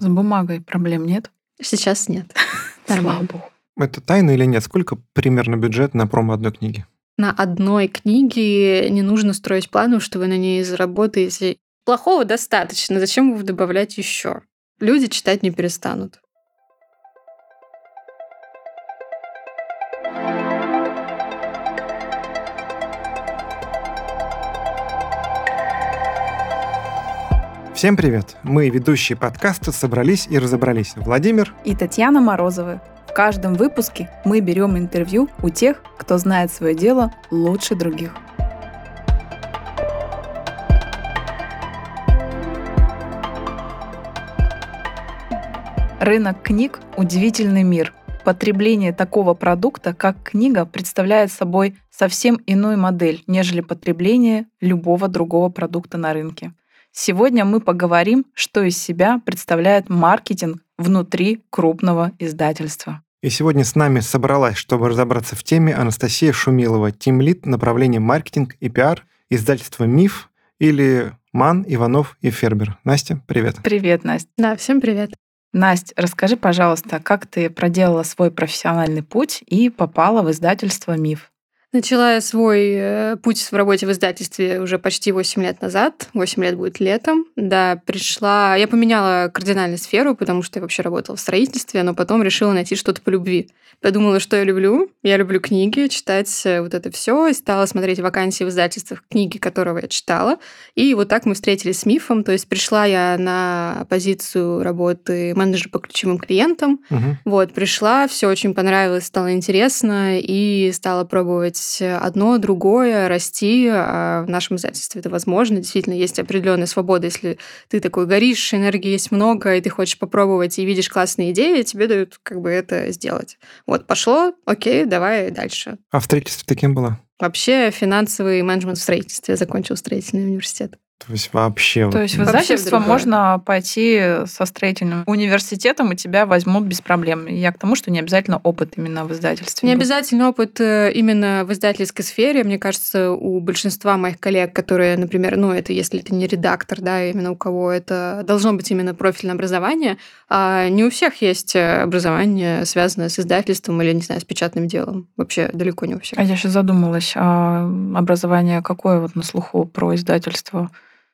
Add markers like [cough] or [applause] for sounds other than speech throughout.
С бумагой проблем нет? Сейчас нет. [laughs] Слава богу. Это тайна или нет? Сколько примерно бюджет на промо одной книги? На одной книге не нужно строить планы, что вы на ней заработаете. Плохого достаточно. Зачем его добавлять еще? Люди читать не перестанут. Всем привет! Мы, ведущие подкаста, собрались и разобрались. Владимир и Татьяна Морозовы. В каждом выпуске мы берем интервью у тех, кто знает свое дело лучше других. Рынок книг – удивительный мир. Потребление такого продукта, как книга, представляет собой совсем иную модель, нежели потребление любого другого продукта на рынке. Сегодня мы поговорим, что из себя представляет маркетинг внутри крупного издательства. И сегодня с нами собралась, чтобы разобраться в теме Анастасия Шумилова, тимлит направления маркетинг и пиар, издательства «Миф» или «Ман, Иванов и Фербер». Настя, привет. Привет, Настя. Да, всем привет. Настя, расскажи, пожалуйста, как ты проделала свой профессиональный путь и попала в издательство «Миф»? Начала я свой э, путь в работе в издательстве уже почти 8 лет назад. 8 лет будет летом. Да, пришла... Я поменяла кардинально сферу, потому что я вообще работала в строительстве, но потом решила найти что-то по любви. Подумала, что я люблю. Я люблю книги, читать э, вот это все, и стала смотреть вакансии в издательствах книги, которого я читала. И вот так мы встретились с мифом. То есть пришла я на позицию работы менеджера по ключевым клиентам. Угу. Вот, пришла, все очень понравилось, стало интересно, и стала пробовать делать одно, другое, расти. А в нашем издательстве это возможно. Действительно, есть определенная свобода. Если ты такой горишь, энергии есть много, и ты хочешь попробовать и видишь классные идеи, тебе дают как бы это сделать. Вот, пошло, окей, давай дальше. А в строительстве ты кем была? Вообще финансовый менеджмент в строительстве. Я закончил строительный университет. То есть вообще... То есть в издательство можно пойти со строительным университетом, и тебя возьмут без проблем. Я к тому, что не обязательно опыт именно в издательстве. Не обязательно опыт э, именно в издательской сфере. Мне кажется, у большинства моих коллег, которые, например, ну это если это не редактор, да, именно у кого это должно быть именно профильное образование, а не у всех есть образование, связанное с издательством или, не знаю, с печатным делом. Вообще далеко не у всех. А я сейчас задумалась, а образование какое вот на слуху про издательство?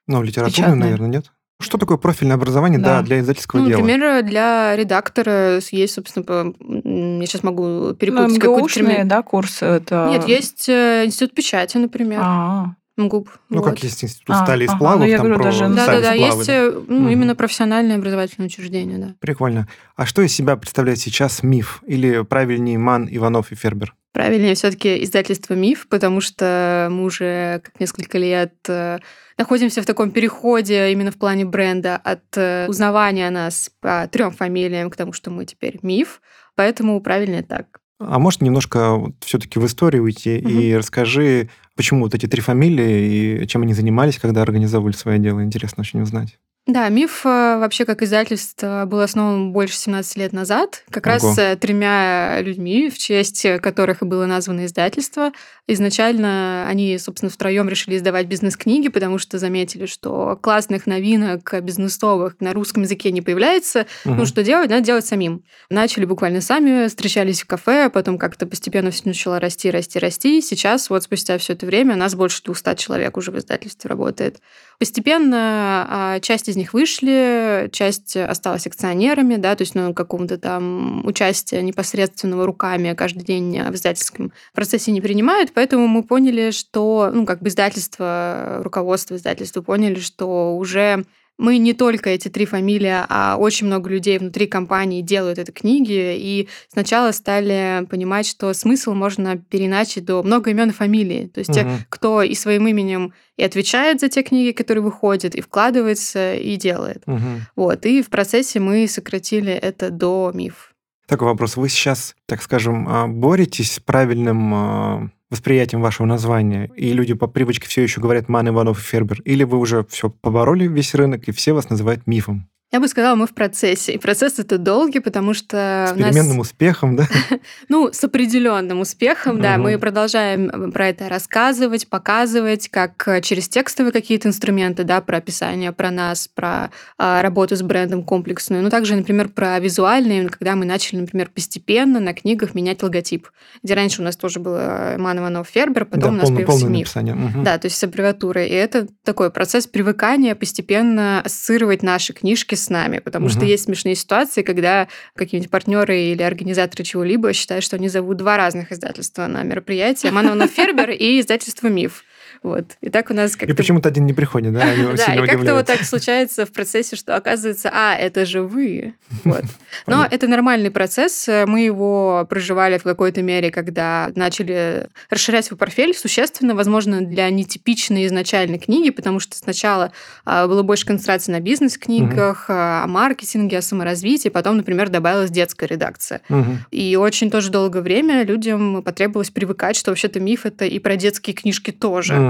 Ну, литературное, наверное, нет? Что такое профильное образование да. Да, для издательского ну, дела? Например, для редактора есть, собственно, по... я сейчас могу перепутать ну, какой-то термин. да, курс? Это... Нет, есть э, институт печати, например. А-а. МГУБ. Ну, вот. как есть институт а, стали и сплавов, ага, ну, я там говорю, про даже... Да, да, да, есть ну, угу. именно профессиональное образовательное учреждение, да. Прикольно. А что из себя представляет сейчас МИФ? Или правильнее МАН, Иванов и Фербер? Правильнее все-таки издательство «Миф», потому что мы уже как несколько лет э, находимся в таком переходе именно в плане бренда от э, узнавания нас по трем фамилиям к тому, что мы теперь «Миф», поэтому правильнее так. А может немножко все-таки в историю уйти угу. и расскажи, почему вот эти три фамилии и чем они занимались, когда организовывали свое дело? Интересно очень узнать. Да, миф э, вообще как издательство был основан больше 17 лет назад, как Ого. раз э, тремя людьми, в честь которых и было названо издательство. Изначально они, собственно, втроем решили издавать бизнес-книги, потому что заметили, что классных новинок бизнесовых на русском языке не появляется. Угу. Ну, что делать? Надо делать самим. Начали буквально сами, встречались в кафе, а потом как-то постепенно все начало расти, расти, расти. Сейчас, вот спустя все это время, нас больше 200 человек уже в издательстве работает. Постепенно а, часть из них вышли, часть осталась акционерами, да, то есть ну, какому-то там участия непосредственного руками каждый день в издательском процессе не принимают, поэтому мы поняли, что, ну, как бы издательство, руководство издательства поняли, что уже мы не только эти три фамилии, а очень много людей внутри компании делают эти книги, и сначала стали понимать, что смысл можно переначить до много имен и фамилий. То есть угу. те, кто и своим именем и отвечает за те книги, которые выходят, и вкладывается, и делает. Угу. Вот. И в процессе мы сократили это до миф. Такой вопрос. Вы сейчас, так скажем, а, боретесь с правильным а, восприятием вашего названия, и люди по привычке все еще говорят Ман, Иванов и Фербер, или вы уже все побороли весь рынок, и все вас называют мифом? Я бы сказала, мы в процессе. И процесс это долгий, потому что... С переменным нас... успехом, да? [laughs] ну, с определенным успехом, да. Мы продолжаем про это рассказывать, показывать, как э, через текстовые какие-то инструменты, да, про описание, про нас, про а, работу с брендом комплексную. Ну, также, например, про визуальные, когда мы начали, например, постепенно на книгах менять логотип. Где раньше у нас тоже было Ман Иванов Фербер, потом да, у нас полный, появился. Угу. Да, то есть с аббревиатурой. И это такой процесс привыкания, постепенно ассоциировать наши книжки с нами, потому угу. что есть смешные ситуации, когда какие-нибудь партнеры или организаторы чего-либо считают, что они зовут два разных издательства на мероприятие. Манона Фербер и издательство «Миф». Вот. И так у нас как-то... И почему-то один не приходит, да? [laughs] Да, и как-то вот так случается в процессе, что оказывается, а, это же вы. [laughs] Вот. Но это нормальный процесс. Мы его проживали в какой-то мере, когда начали расширять свой портфель существенно, возможно, для нетипичной изначальной книги, потому что сначала а, было больше концентрации на бизнес-книгах, а, о маркетинге, о саморазвитии, потом, например, добавилась детская редакция. И очень тоже долгое время людям потребовалось привыкать, что вообще-то миф это и про детские книжки тоже. Угу.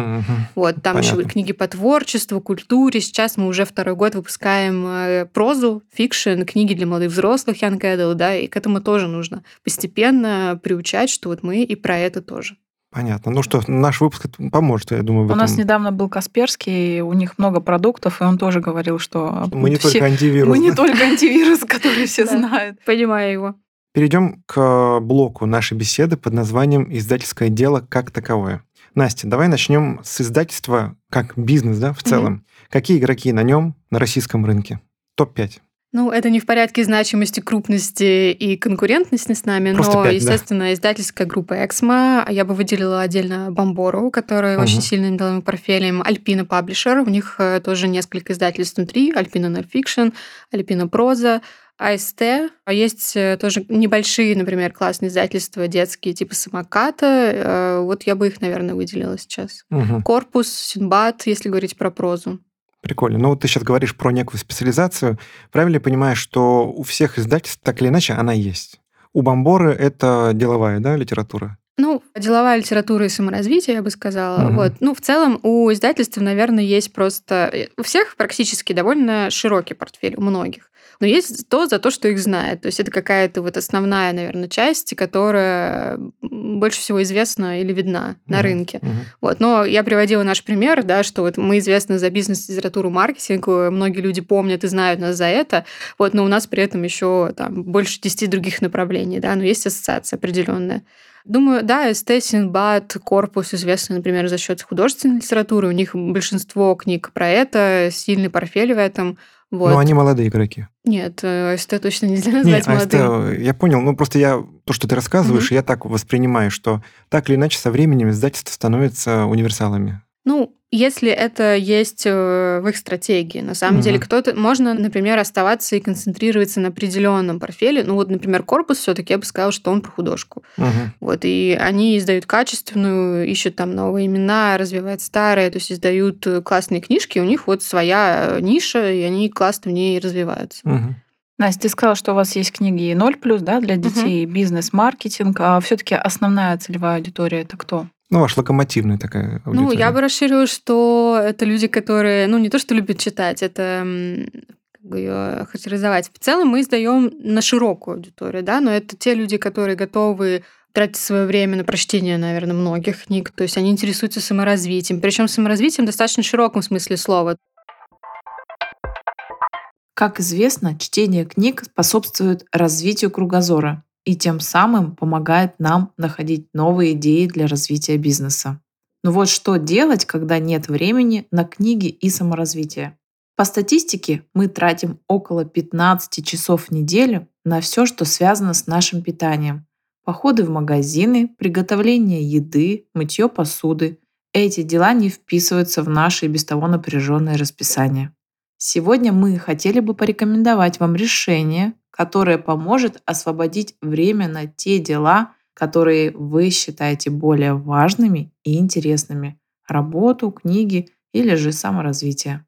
Вот, там Понятно. еще книги по творчеству, культуре. Сейчас мы уже второй год выпускаем э, прозу, фикшн, книги для молодых взрослых, Young Adult, да, и к этому тоже нужно постепенно приучать, что вот мы и про это тоже. Понятно. Ну что, наш выпуск поможет, я думаю, в У этом. нас недавно был Касперский, у них много продуктов, и он тоже говорил, что... Мы не все... только антивирус. Мы не только антивирус, [laughs] который все знают. Понимаю его. Перейдем к блоку нашей беседы под названием «Издательское дело как таковое». Настя, давай начнем с издательства как бизнес, да, в целом. Угу. Какие игроки на нем на российском рынке? Топ-5. Ну, это не в порядке значимости, крупности и конкурентности с нами, Просто но, 5, естественно, да. издательская группа «Эксмо». Я бы выделила отдельно «Бомбору», которая угу. очень сильным деловым портфелем, «Альпина Паблишер». У них э, тоже несколько издательств внутри. «Альпина Нонфикшн», «Альпина Проза», АСТ. А есть э, тоже небольшие, например, классные издательства детские, типа «Самоката». Э, вот я бы их, наверное, выделила сейчас. Угу. «Корпус», «Синбад», если говорить про прозу. Прикольно. Ну, вот ты сейчас говоришь про некую специализацию. Правильно я понимаю, что у всех издательств так или иначе она есть? У Бомборы это деловая, да, литература? Ну, деловая литература и саморазвитие, я бы сказала. Угу. Вот. Ну, в целом, у издательств, наверное, есть просто... Э, у всех практически довольно широкий портфель, у многих. Но есть то за то, что их знает. То есть это какая-то вот основная, наверное, часть, которая больше всего известна или видна на uh-huh. рынке. Uh-huh. Вот. Но я приводила наш пример, да, что вот мы известны за бизнес-литературу, маркетинг, многие люди помнят и знают нас за это, вот, но у нас при этом еще там больше 10 других направлений, да, но есть ассоциация определенная. Думаю, да, СТ, Синбад, Корпус известны, например, за счет художественной литературы. У них большинство книг про это, сильный портфель в этом. Вот. Но они молодые игроки. Нет, э, СТ точно нельзя назвать Не, молодым. я понял. Ну, просто я то, что ты рассказываешь, угу. я так воспринимаю, что так или иначе со временем издательства становятся универсалами. Ну, если это есть э, в их стратегии. На самом угу. деле, кто-то можно, например, оставаться и концентрироваться на определенном портфеле. Ну вот, например, корпус все-таки я бы сказала, что он про художку. Угу. Вот и они издают качественную, ищут там новые имена, развивают старые, то есть издают э, классные книжки. У них вот своя ниша, и они классно в ней развиваются. Угу. Настя, ты сказала, что у вас есть книги 0 плюс, да, для детей, угу. бизнес, маркетинг, а все-таки основная целевая аудитория это кто? Ну, ваш локомотивная такая аудитория. Ну, я бы расширила, что это люди, которые, ну, не то, что любят читать, это как бы ее характеризовать. В целом мы издаем на широкую аудиторию, да, но это те люди, которые готовы тратить свое время на прочтение, наверное, многих книг. То есть они интересуются саморазвитием. Причем саморазвитием в достаточно широком смысле слова. Как известно, чтение книг способствует развитию кругозора, и тем самым помогает нам находить новые идеи для развития бизнеса. Но вот что делать, когда нет времени на книги и саморазвитие? По статистике мы тратим около 15 часов в неделю на все, что связано с нашим питанием. Походы в магазины, приготовление еды, мытье посуды. Эти дела не вписываются в наше и без того напряженное расписание. Сегодня мы хотели бы порекомендовать вам решение, которое поможет освободить время на те дела, которые вы считаете более важными и интересными. Работу, книги или же саморазвитие.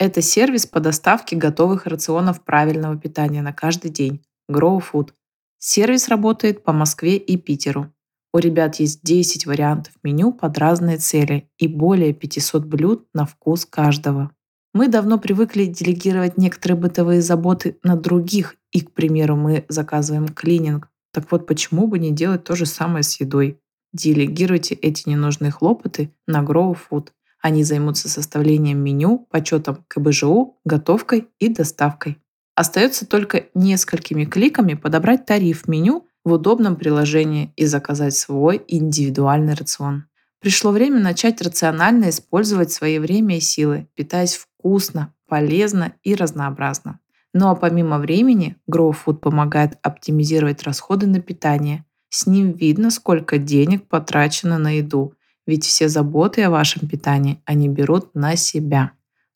Это сервис по доставке готовых рационов правильного питания на каждый день. Grow Food. Сервис работает по Москве и Питеру. У ребят есть 10 вариантов меню под разные цели и более 500 блюд на вкус каждого. Мы давно привыкли делегировать некоторые бытовые заботы на других, и, к примеру, мы заказываем клининг. Так вот, почему бы не делать то же самое с едой? Делегируйте эти ненужные хлопоты на Grow Food. Они займутся составлением меню, почетом КБЖУ, готовкой и доставкой. Остается только несколькими кликами подобрать тариф меню в удобном приложении и заказать свой индивидуальный рацион. Пришло время начать рационально использовать свои время и силы, питаясь вкусно, полезно и разнообразно. Ну а помимо времени, Grow Food помогает оптимизировать расходы на питание. С ним видно, сколько денег потрачено на еду, ведь все заботы о вашем питании они берут на себя.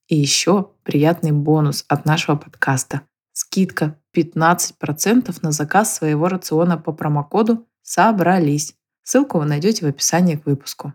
И еще приятный бонус от нашего подкаста. Скидка 15% на заказ своего рациона по промокоду «Собрались». Ссылку вы найдете в описании к выпуску.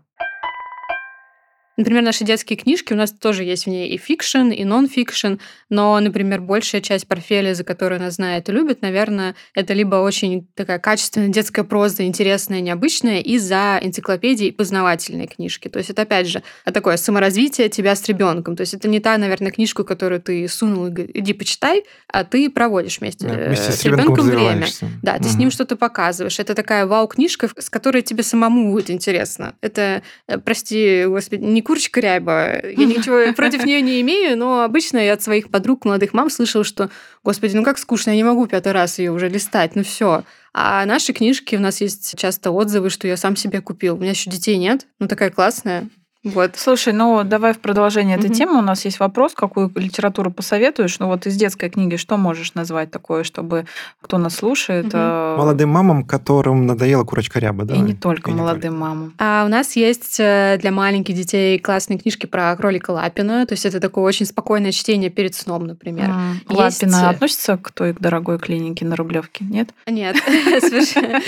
Например, наши детские книжки, у нас тоже есть в ней и фикшн, и нон-фикшн, но, например, большая часть портфеля, за которую она знает и любит, наверное, это либо очень такая качественная детская проза, интересная, необычная, и за энциклопедии и познавательные книжки. То есть это, опять же, такое саморазвитие тебя с ребенком. То есть это не та, наверное, книжку, которую ты сунул и говоришь, иди почитай, а ты проводишь вместе, да, вместе с, с ребенком время. Да, ты угу. с ним что-то показываешь. Это такая вау-книжка, с которой тебе самому будет интересно. Это, э, прости, господи, не курочка ряба. Я ничего [laughs] против нее не имею, но обычно я от своих подруг, молодых мам слышала, что, господи, ну как скучно, я не могу пятый раз ее уже листать, ну все. А наши книжки, у нас есть часто отзывы, что я сам себе купил. У меня еще детей нет, ну такая классная. Вот. Слушай, ну давай в продолжение этой темы. У нас есть вопрос, какую литературу посоветуешь? Ну вот из детской книги что можешь назвать такое, чтобы кто нас слушает? Угу. Молодым мамам, которым надоела курочка ряба, да? И не только И молодым только. мамам. А у нас есть э, для маленьких детей классные книжки про кролика Лапина. То есть это такое очень спокойное чтение перед сном, например. А, есть... Лапина относится к той дорогой клинике на Рублевке, нет? Нет, [laughs] совершенно.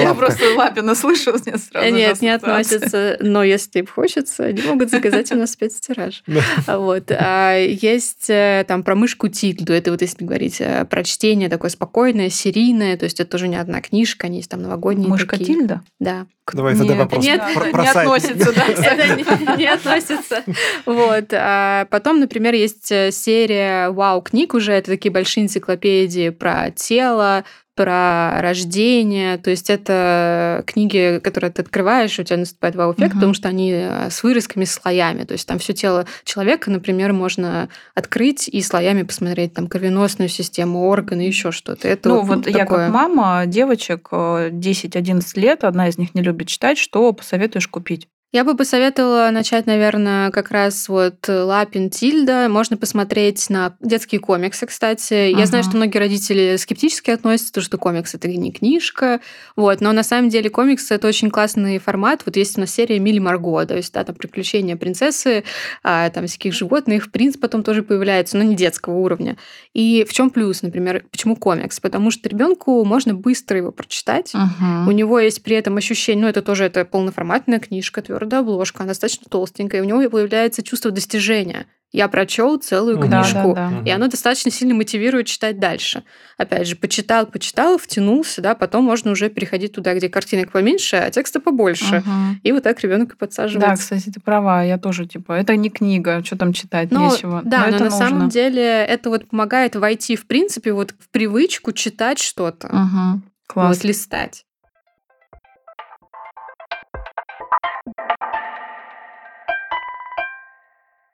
Я просто Лапина слышу, Нет, не относится. Но если хочешь хочется, они могут заказать у нас спецтираж. [laughs] Вот. А есть э, там про мышку Тильду, это вот если говорить э, про чтение такое спокойное, серийное, то есть это тоже не одна книжка, они есть там новогодние Мышка. Тильда? Да. Давай задай вопрос нет, про, не относится, да, [laughs] это не, не относится. Вот. А потом, например, есть э, серия вау-книг уже, это такие большие энциклопедии про тело, про рождение. То есть это книги, которые ты открываешь, у тебя наступает вау-эффект, угу. потому что они э, с вырезками, слоями. То есть там все тело человека, например, можно открыть и слоями посмотреть там кровеносную систему, органы, еще что-то. Это ну вот, вот я как мама девочек 10-11 э, лет, одна из них не любит читать, что посоветуешь купить? Я бы посоветовала начать, наверное, как раз вот Лапин Тильда. Можно посмотреть на детские комиксы, кстати. Ага. Я знаю, что многие родители скептически относятся, то, что комикс это не книжка. Вот. Но на самом деле комикс это очень классный формат. Вот есть у нас серия Мили Марго, то есть да, там приключения принцессы, а, там всяких животных, принц потом тоже появляется, но не детского уровня. И в чем плюс, например, почему комикс? Потому что ребенку можно быстро его прочитать. Ага. У него есть при этом ощущение, ну это тоже это полноформатная книжка, твердая обложка, она достаточно толстенькая, и у него появляется чувство достижения. Я прочел целую книжку, да, да, да. и оно достаточно сильно мотивирует читать дальше. Опять же, почитал, почитал, втянулся, да, потом можно уже переходить туда, где картинок поменьше, а текста побольше. Угу. И вот так ребенок и подсаживается. Да, кстати, ты права, я тоже типа, это не книга, что там читать, но, нечего. Да, но, но на нужно. самом деле это вот помогает войти в принципе вот в привычку читать что-то, угу. Класс. вот листать.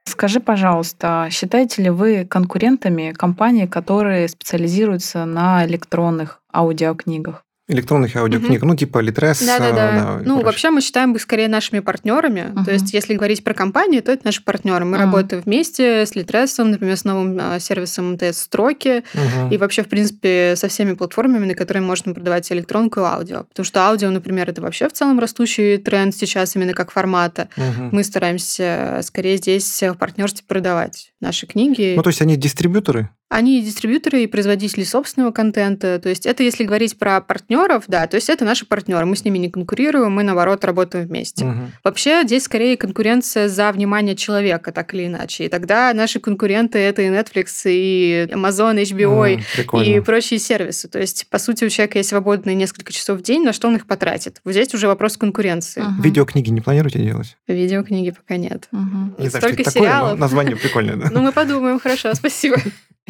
Скажи, пожалуйста, считаете ли вы конкурентами компании, которые специализируются на электронных аудиокнигах? Электронных аудиокниг, угу. ну, типа Литрес. Да, да, да. Ну, вообще мы считаем их скорее нашими партнерами. Угу. То есть, если говорить про компанию, то это наши партнеры. Мы угу. работаем вместе с Литресом, например, с новым а, сервисом МТС-строки, угу. и вообще, в принципе, со всеми платформами, на которые можно продавать электронку и аудио. Потому что аудио, например, это вообще в целом растущий тренд сейчас именно как формата. Угу. Мы стараемся скорее здесь в партнерстве продавать наши книги. Ну, то есть они дистрибьюторы? Они дистрибьюторы и производители собственного контента. То есть это если говорить про партнеров, да, то есть это наши партнеры. Мы с ними не конкурируем, мы наоборот работаем вместе. Угу. Вообще здесь скорее конкуренция за внимание человека, так или иначе. И тогда наши конкуренты это и Netflix, и Amazon, HBO mm, и прочие сервисы. То есть, по сути, у человека есть свободные несколько часов в день, на что он их потратит. Вот здесь уже вопрос конкуренции. Угу. Видеокниги не планируете делать? Видеокниги пока нет. Угу. Не знаю, Столько сериалов. Такое, название прикольное, да? Ну, мы подумаем, хорошо, спасибо. [laughs]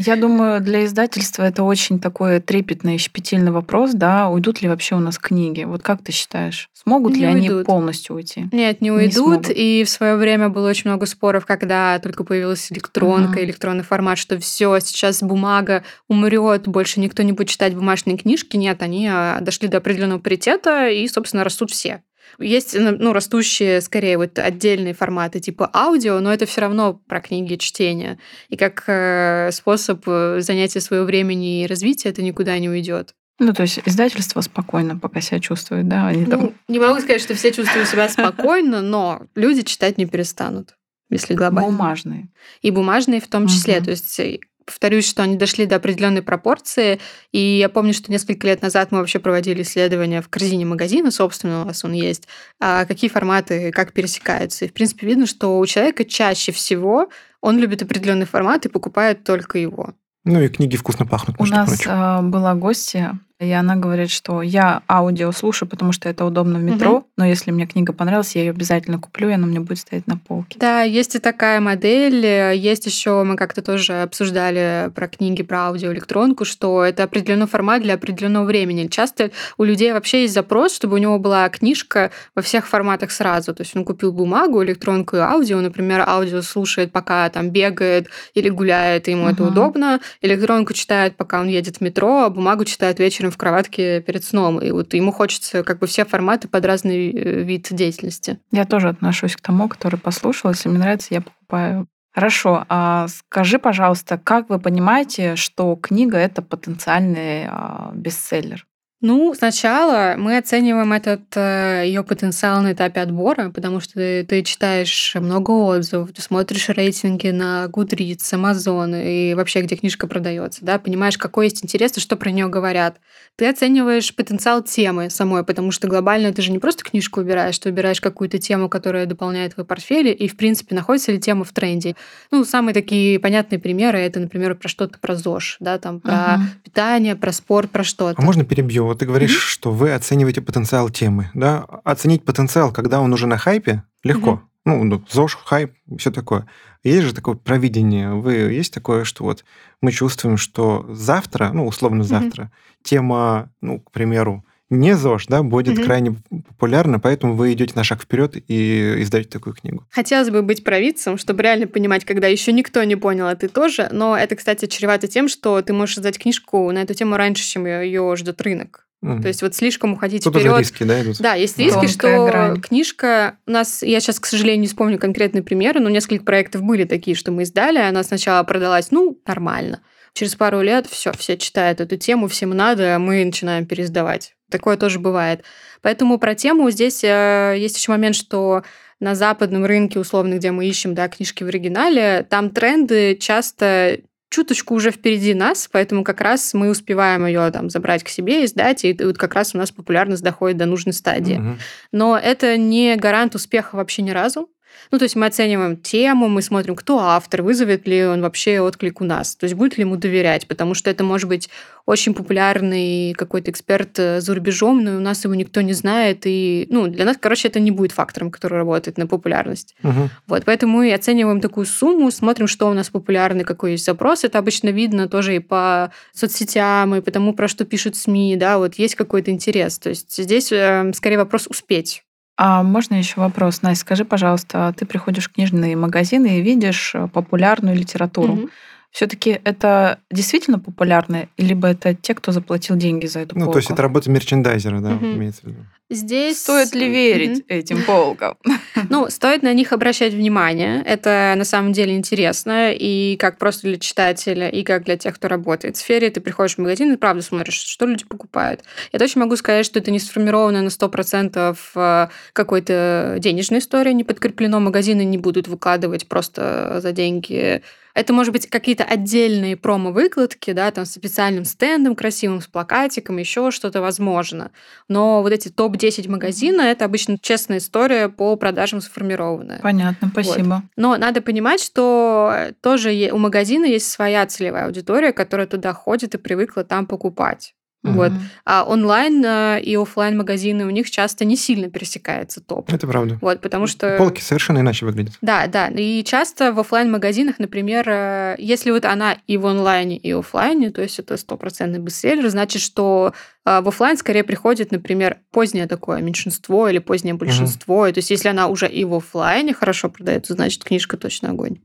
Я думаю, для издательства это очень такой трепетный и щепетильный вопрос, да, уйдут ли вообще у нас книги? Вот как ты считаешь, смогут не ли уйдут. они полностью уйти? Нет, не уйдут. Не и в свое время было очень много споров, когда только появилась электронка, uh электронный формат, что все, сейчас бумага умрет, больше никто не будет читать бумажные книжки. Нет, они а, дошли до определенного паритета и, собственно, растут все. Есть ну, растущие, скорее, вот отдельные форматы типа аудио, но это все равно про книги чтения. И как э, способ э, занятия своего времени и развития это никуда не уйдет. Ну, то есть издательство спокойно пока себя чувствует, да? Они ну, там... Не могу сказать, что все чувствуют себя спокойно, но люди читать не перестанут, если глобально. Бумажные. И бумажные в том числе. Угу. То есть э, повторюсь, что они дошли до определенной пропорции. И я помню, что несколько лет назад мы вообще проводили исследования в корзине магазина, собственно, у вас он есть, а какие форматы как пересекаются. И, в принципе, видно, что у человека чаще всего он любит определенный формат и покупает только его. Ну и книги вкусно пахнут. У нас прочим. была гостья, и она говорит, что я аудио слушаю, потому что это удобно в метро, угу. но если мне книга понравилась, я ее обязательно куплю, и она мне будет стоять на полке. Да, есть и такая модель. Есть еще, мы как-то тоже обсуждали про книги, про аудиоэлектронку, что это определенный формат для определенного времени. Часто у людей вообще есть запрос, чтобы у него была книжка во всех форматах сразу. То есть он купил бумагу, электронку и аудио. Например, аудио слушает, пока там бегает или гуляет, и ему угу. это удобно. Электронку читает, пока он едет в метро, а бумагу читает вечером вечером в кроватке перед сном. И вот ему хочется как бы все форматы под разный э, вид деятельности. Я тоже отношусь к тому, который послушал. Если мне нравится, я покупаю. Хорошо, а скажи, пожалуйста, как вы понимаете, что книга это потенциальный а, бестселлер? Ну, сначала мы оцениваем этот э, ее потенциал на этапе отбора, потому что ты, ты читаешь много отзывов, ты смотришь рейтинги на Goodreads, Amazon и вообще, где книжка продается, да, понимаешь, какой есть интерес и что про нее говорят. Ты оцениваешь потенциал темы самой, потому что глобально ты же не просто книжку выбираешь, ты выбираешь какую-то тему, которая дополняет твой портфель, и, в принципе, находится ли тема в тренде. Ну, самые такие понятные примеры это, например, про что-то про ЗОЖ, да, там про uh-huh. питание, про спорт, про что-то. А можно перебью? Вот ты говоришь, mm-hmm. что вы оцениваете потенциал темы, да? Оценить потенциал, когда он уже на хайпе, легко. Mm-hmm. Ну, ЗОЖ, хайп, все такое. Есть же такое провидение. Вы есть такое, что вот мы чувствуем, что завтра, ну, условно завтра, mm-hmm. тема, ну, к примеру, не ЗОЖ, да, будет угу. крайне популярна, поэтому вы идете на шаг вперед и издаете такую книгу. Хотелось бы быть провидцем, чтобы реально понимать, когда еще никто не понял, а ты тоже. Но это, кстати, чревато тем, что ты можешь издать книжку на эту тему раньше, чем ее ждет рынок. Mm. То есть вот слишком уходить Тут вперед. риски, да, идут? Да, есть риски, Тонкая что грань. книжка... У нас, я сейчас, к сожалению, не вспомню конкретные примеры, но несколько проектов были такие, что мы издали, она сначала продалась, ну, нормально. Через пару лет все, все читают эту тему, всем надо, а мы начинаем переиздавать. Такое тоже бывает. Поэтому про тему здесь э, есть еще момент, что на западном рынке, условно, где мы ищем да, книжки в оригинале, там тренды часто чуточку уже впереди нас, поэтому как раз мы успеваем ее там забрать к себе, издать, и вот как раз у нас популярность доходит до нужной стадии. Угу. Но это не гарант успеха вообще ни разу. Ну, то есть мы оцениваем тему, мы смотрим, кто автор, вызовет ли он вообще отклик у нас, то есть будет ли ему доверять, потому что это может быть очень популярный какой-то эксперт э, за рубежом, но у нас его никто не знает, и, ну, для нас, короче, это не будет фактором, который работает на популярность. Угу. Вот, поэтому мы оцениваем такую сумму, смотрим, что у нас популярный, какой есть запрос, это обычно видно тоже и по соцсетям, и по тому, про что пишут СМИ, да, вот есть какой-то интерес, то есть здесь э, скорее вопрос успеть. А можно еще вопрос, Настя, скажи, пожалуйста, ты приходишь в книжные магазины и видишь э, популярную литературу. Угу. Все-таки это действительно популярно, либо это те, кто заплатил деньги за эту ну, полку? то есть это работа мерчендайзера, да, угу. имеется в виду. Здесь... Стоит ли верить угу. этим полкам? [laughs] Ну, стоит на них обращать внимание. Это на самом деле интересно. И как просто для читателя, и как для тех, кто работает в сфере. Ты приходишь в магазин и правда смотришь, что люди покупают. Я точно могу сказать, что это не сформировано на 100% э, какой-то денежной истории, не подкреплено. Магазины не будут выкладывать просто за деньги Это может быть какие-то отдельные промо-выкладки, да, там с специальным стендом красивым, с плакатиком, еще что-то возможно. Но вот эти топ-10 магазина — это обычно честная история по продажам сформированная. Понятно, спасибо. Вот. Но надо понимать, что тоже у магазина есть своя целевая аудитория, которая туда ходит и привыкла там покупать. Угу. Вот. А онлайн э, и офлайн магазины у них часто не сильно пересекается топ. Это правда. Вот, потому что... Полки совершенно иначе выглядят. Да, да. И часто в офлайн магазинах например, э, если вот она и в онлайне, и офлайне, то есть это стопроцентный бестселлер, значит, что э, в офлайн скорее приходит, например, позднее такое меньшинство или позднее большинство. Угу. То есть если она уже и в офлайне хорошо продается, значит, книжка точно огонь.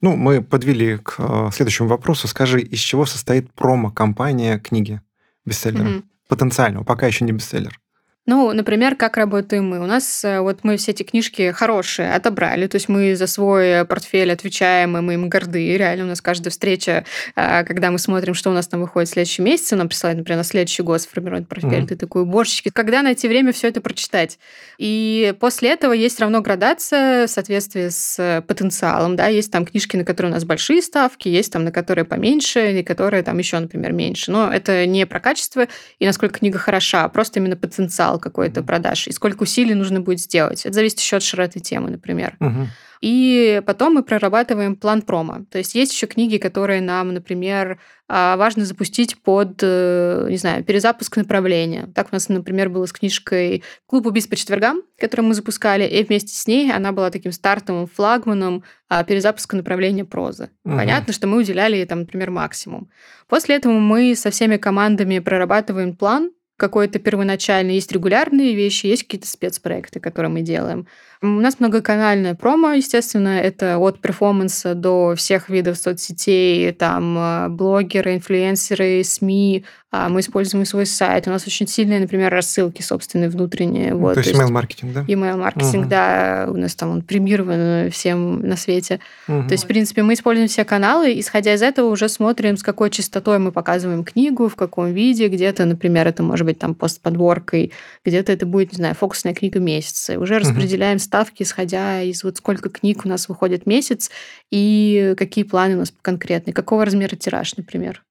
Ну, мы подвели к следующему вопросу. Скажи, из чего состоит промо-компания книги? Бестселлера. Угу. Потенциального, пока еще не бестселлер. Ну, например, как работаем мы? У нас э, вот мы все эти книжки хорошие отобрали, то есть мы за свой портфель отвечаем, и мы им горды. Реально у нас каждая встреча, э, когда мы смотрим, что у нас там выходит в следующий месяц, нам присылают, например, на следующий год сформировать портфель, mm-hmm. ты такой, божечки, когда найти время все это прочитать? И после этого есть равно градация в соответствии с потенциалом, да, есть там книжки, на которые у нас большие ставки, есть там, на которые поменьше, и которые там еще, например, меньше. Но это не про качество и насколько книга хороша, а просто именно потенциал потенциал какой-то продаж и сколько усилий нужно будет сделать. Это зависит еще от широты темы, например. Угу. И потом мы прорабатываем план промо. То есть есть еще книги, которые нам, например, а, важно запустить под, э, не знаю, перезапуск направления. Так у нас, например, было с книжкой «Клуб убийств по четвергам», которую мы запускали, и вместе с ней она была таким стартовым флагманом а, перезапуска направления прозы. Угу. Понятно, что мы уделяли ей, там, например, максимум. После этого мы со всеми командами прорабатываем план, какой-то первоначальный. Есть регулярные вещи, есть какие-то спецпроекты, которые мы делаем. У нас многоканальная промо, естественно, это от перформанса до всех видов соцсетей, там э, блогеры, инфлюенсеры, СМИ, а мы используем свой сайт. У нас очень сильные, например, рассылки собственные внутренние. Ну, вот, то, есть email-маркетинг, да? Email-маркетинг, угу. да. У нас там он премирован всем на свете. Угу. То есть, в принципе, мы используем все каналы, исходя из этого уже смотрим, с какой частотой мы показываем книгу, в каком виде. Где-то, например, это может быть там постподборкой, где-то это будет, не знаю, фокусная книга месяца. И уже угу. распределяем ставки, исходя из вот сколько книг у нас выходит месяц и какие планы у нас конкретные, какого размера тираж, например.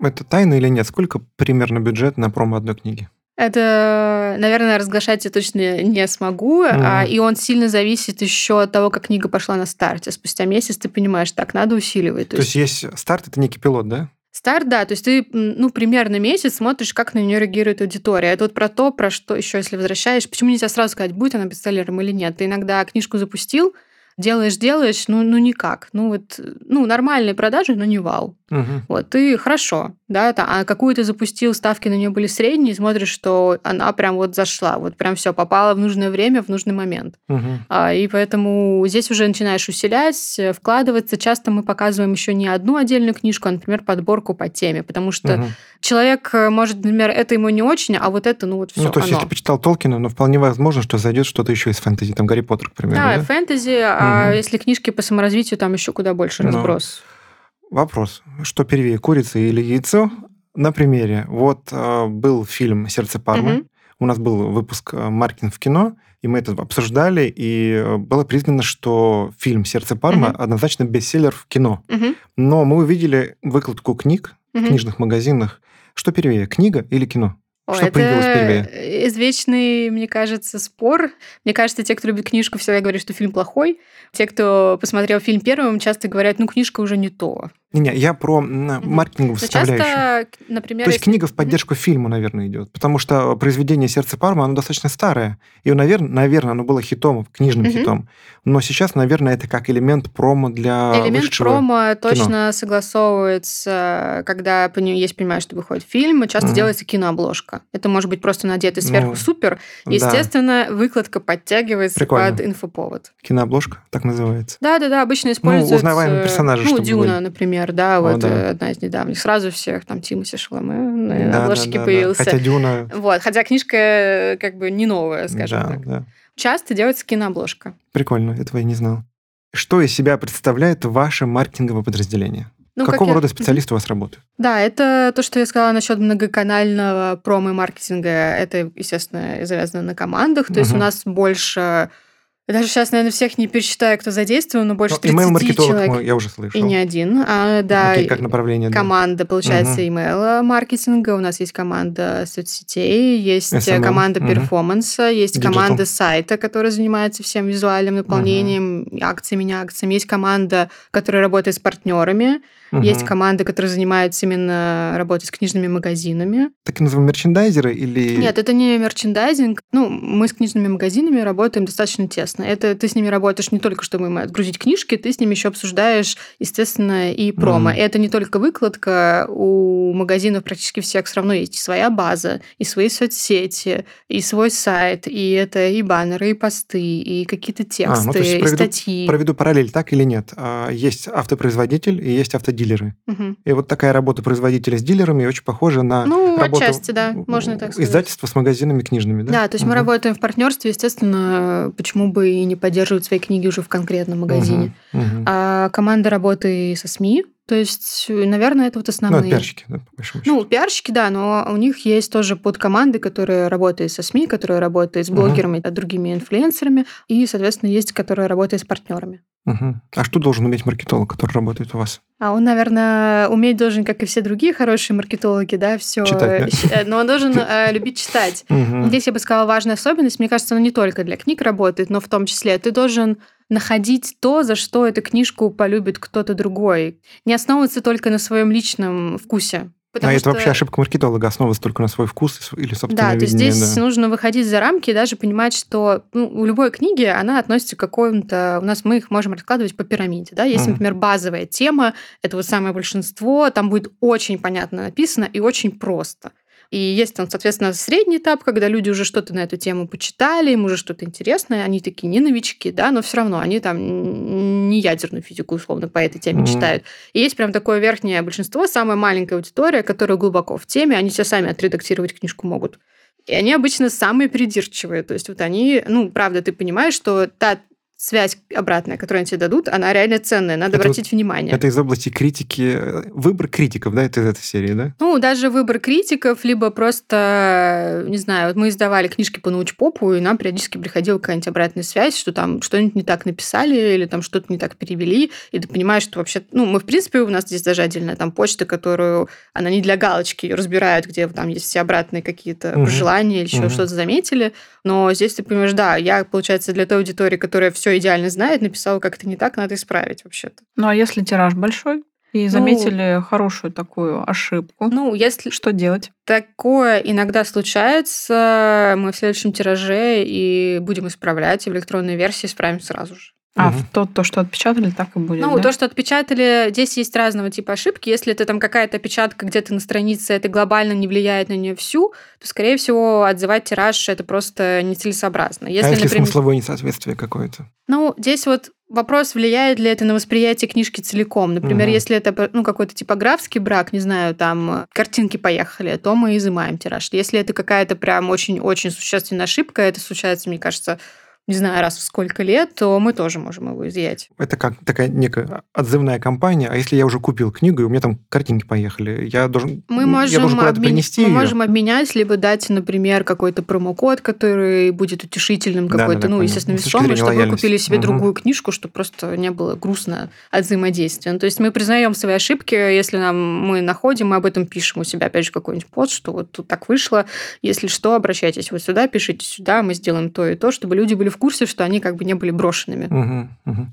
Это тайна или нет? Сколько примерно бюджет на промо одной книги? Это, наверное, разглашать я точно не смогу, mm. а, и он сильно зависит еще от того, как книга пошла на старте. Спустя месяц ты понимаешь, так, надо усиливать. То, то есть, есть старт, это некий пилот, да? Старт, да, то есть ты, ну, примерно месяц смотришь, как на нее реагирует аудитория. Это вот про то, про что еще, если возвращаешь, почему нельзя сразу сказать, будет она бестселлером или нет. Ты иногда книжку запустил, делаешь, делаешь, ну, ну никак. Ну вот, ну, нормальные продажи, но не вау. Угу. Вот, ты хорошо, да, это, а какую ты запустил, ставки на нее были средние, смотришь, что она прям вот зашла, вот прям все попала в нужное время, в нужный момент. Угу. А, и поэтому здесь уже начинаешь усилять, вкладываться. Часто мы показываем еще не одну отдельную книжку, а, например, подборку по теме, потому что угу. Человек э, может, например, это ему не очень, а вот это, ну вот все. Ну, то есть, оно. если почитал Толкина, но вполне возможно, что зайдет что-то еще из фэнтези, там Гарри Поттер, к примеру. Да, да? фэнтези, угу. а если книжки по саморазвитию, там еще куда больше ну. разброс. Вопрос. Что первее, курица или яйцо? На примере. Вот э, был фильм «Сердце Пармы». Угу. У нас был выпуск э, «Маркетинг в кино», и мы это обсуждали, и э, было признано, что фильм «Сердце Пармы» угу. однозначно бестселлер в кино. Угу. Но мы увидели выкладку книг угу. в книжных магазинах. Что первее, книга или кино? О, что это появилось первее? извечный, мне кажется, спор. Мне кажется, те, кто любит книжку, всегда говорят, что фильм плохой. Те, кто посмотрел фильм первым, часто говорят, ну, книжка уже не то. Не-не, я про маркетинговую составляющую. Часто, например, То есть если... книга в поддержку фильма, наверное, идет. Потому что произведение «Сердце Парма», оно достаточно старое. И, наверное, наверное оно было хитом, книжным угу. хитом. Но сейчас, наверное, это как элемент промо для Элемент промо точно согласовывается, когда есть понимаешь, что выходит фильм, часто делается кинообложка. Это может быть просто надетый сверху ну, супер. Естественно, да. выкладка подтягивается Прикольно. под инфоповод. Кинообложка, так называется. Да-да-да, обычно используется... Ну, узнаваемые персонажи, Ну, Дюна, например например, да, О, вот да. Э, одна из недавних. Сразу всех, там, Тимати Шаломе на да, обложке да, появился. Да. Хотя Дюна... Вот, хотя книжка э, как бы не новая, скажем да, так. Да. Часто делается кинообложка. Прикольно, этого я не знал. Что из себя представляет ваше маркетинговое подразделение? Ну, Какого как рода я... специалисты у вас работают? Да, это то, что я сказала насчет многоканального промо и маркетинга. Это, естественно, завязано на командах. То угу. есть у нас больше Даже сейчас, наверное, всех не пересчитаю, кто задействован, но больше ну, 30 человек. я уже слышал. И не один. А, да, Окей, как направление. Команда, да. получается, угу. email-маркетинга, у нас есть команда соцсетей, есть SMM. команда угу. перформанса, есть Digital. команда сайта, которая занимается всем визуальным наполнением, угу. акциями, не акциями. Есть команда, которая работает с партнерами. Угу. Есть команды, которые занимаются именно работой с книжными магазинами. Так называемые мерчендайзеры или... Нет, это не мерчендайзинг. Ну, мы с книжными магазинами работаем достаточно тесно. Это ты с ними работаешь не только, чтобы им отгрузить книжки, ты с ними еще обсуждаешь, естественно, и промо. Mm. И это не только выкладка. У магазинов практически всех все равно есть своя база, и свои соцсети, и свой сайт, и это и баннеры, и посты, и какие-то тексты, а, ну, то есть и проведу, статьи. Проведу параллель, так или нет? А, есть автопроизводитель и есть автодилер дилеры. Угу. И вот такая работа производителя с дилерами очень похожа на ну, работу отчасти, да, можно так сказать. издательства с магазинами книжными, да? Да, то есть угу. мы работаем в партнерстве, естественно, почему бы и не поддерживать свои книги уже в конкретном магазине. Угу. Угу. А команда работы со СМИ, то есть, наверное, это вот основные... Ну, пиарщики, да, по большому счету. Ну, пиарщики, да, но у них есть тоже подкоманды, которые работают со СМИ, которые работают с блогерами, угу. другими инфлюенсерами, и, соответственно, есть, которые работают с партнерами. Угу. А что должен уметь маркетолог, который работает у вас? А он, наверное, уметь должен, как и все другие хорошие маркетологи, да, все. Читать, да? Э, но он должен э, любить читать. Здесь я бы сказала важная особенность. Мне кажется, она не только для книг работает, но в том числе ты должен находить то, за что эту книжку полюбит кто-то другой. Не основываться только на своем личном вкусе. Потому а что... это вообще ошибка маркетолога, основываться только на свой вкус или собственное Да, видение, то есть здесь да. нужно выходить за рамки и даже понимать, что ну, у любой книги она относится к какому-то... У нас мы их можем раскладывать по пирамиде. Да? Есть, mm. например, базовая тема, это вот самое большинство, там будет очень понятно написано и очень просто. И есть там, соответственно, средний этап, когда люди уже что-то на эту тему почитали, им уже что-то интересное, они такие не новички, да, но все равно они там не ядерную физику условно по этой теме mm-hmm. читают. И есть прям такое верхнее большинство, самая маленькая аудитория, которая глубоко в теме, они все сами отредактировать книжку могут. И они обычно самые придирчивые. То есть вот они, ну, правда, ты понимаешь, что та связь обратная, которую они тебе дадут, она реально ценная, надо это обратить вот, внимание. Это из области критики, выбор критиков, да, это из этой серии, да? Ну, даже выбор критиков, либо просто, не знаю, вот мы издавали книжки по научпопу, и нам периодически приходила какая-нибудь обратная связь, что там что-нибудь не так написали, или там что-то не так перевели, и ты понимаешь, что вообще, ну, мы, в принципе, у нас здесь даже отдельная там почта, которую, она не для галочки, ее разбирают, где там есть все обратные какие-то угу. пожелания или еще угу. что-то заметили, но здесь ты понимаешь, да, я, получается, для той аудитории, которая все идеально знает, написала как-то не так, надо исправить вообще-то. Ну, а если тираж большой? И ну, заметили ну, хорошую такую ошибку. Ну, если что делать? Такое иногда случается, мы в следующем тираже и будем исправлять, и в электронной версии исправим сразу же. А угу. то, то, что отпечатали, так и будет. Ну, да? то, что отпечатали, здесь есть разного типа ошибки. Если это там какая-то опечатка где-то на странице, это глобально не влияет на нее всю, то, скорее всего, отзывать тираж это просто нецелесообразно. Если, а если например... смысловое несоответствие какое-то? Ну, здесь вот вопрос, влияет ли это на восприятие книжки целиком. Например, угу. если это ну, какой-то типографский брак, не знаю, там картинки поехали, то мы изымаем тираж. Если это какая-то прям очень-очень существенная ошибка, это случается, мне кажется, не знаю, раз в сколько лет, то мы тоже можем его изъять. Это как такая некая отзывная компания, а если я уже купил книгу, и у меня там картинки поехали, я должен, мы можем я должен куда-то обмен... принести Мы ее? можем обменять, либо дать, например, какой-то промокод, который будет утешительным, какой-то, да, да, ну, естественно, весомый, чтобы вы купили себе угу. другую книжку, чтобы просто не было грустно от взаимодействия. Ну, то есть мы признаем свои ошибки, если нам мы находим, мы об этом пишем у себя, опять же, какой-нибудь пост, что вот тут так вышло, если что, обращайтесь вот сюда, пишите сюда, мы сделаем то и то, чтобы люди были в курсе, что они как бы не были брошенными. Угу, угу.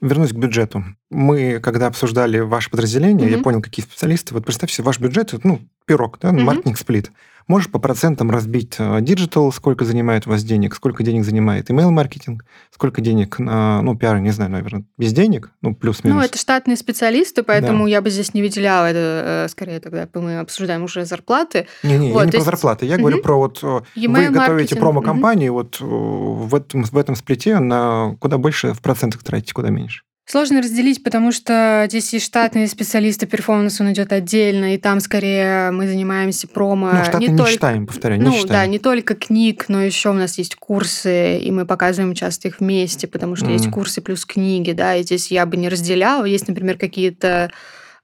Вернусь к бюджету. Мы, когда обсуждали ваше подразделение, угу. я понял, какие специалисты. Вот представьте ваш бюджет, ну, пирог, да, угу. маркетинг-сплит. Можешь по процентам разбить digital, сколько занимает у вас денег, сколько денег занимает email-маркетинг, сколько денег на, ну, пиар, не знаю, наверное, без денег, ну, плюс-минус. Ну, это штатные специалисты, поэтому да. я бы здесь не выделяла это, э, скорее тогда мы обсуждаем уже зарплаты. Не-не, вот, я не про есть... зарплаты, я угу. говорю про вот, вы готовите промо-компании, угу. вот в этом, в этом сплите на куда больше в процентах тратите, куда меньше. Сложно разделить, потому что здесь есть штатные специалисты, performance он идет отдельно, и там скорее мы занимаемся промо. Ну, штаты не, не только... читаем, повторяю, не ну, читаем. да, не только книг, но еще у нас есть курсы, и мы показываем часто их вместе, потому что mm. есть курсы плюс книги, да, и здесь я бы не разделяла. Есть, например, какие-то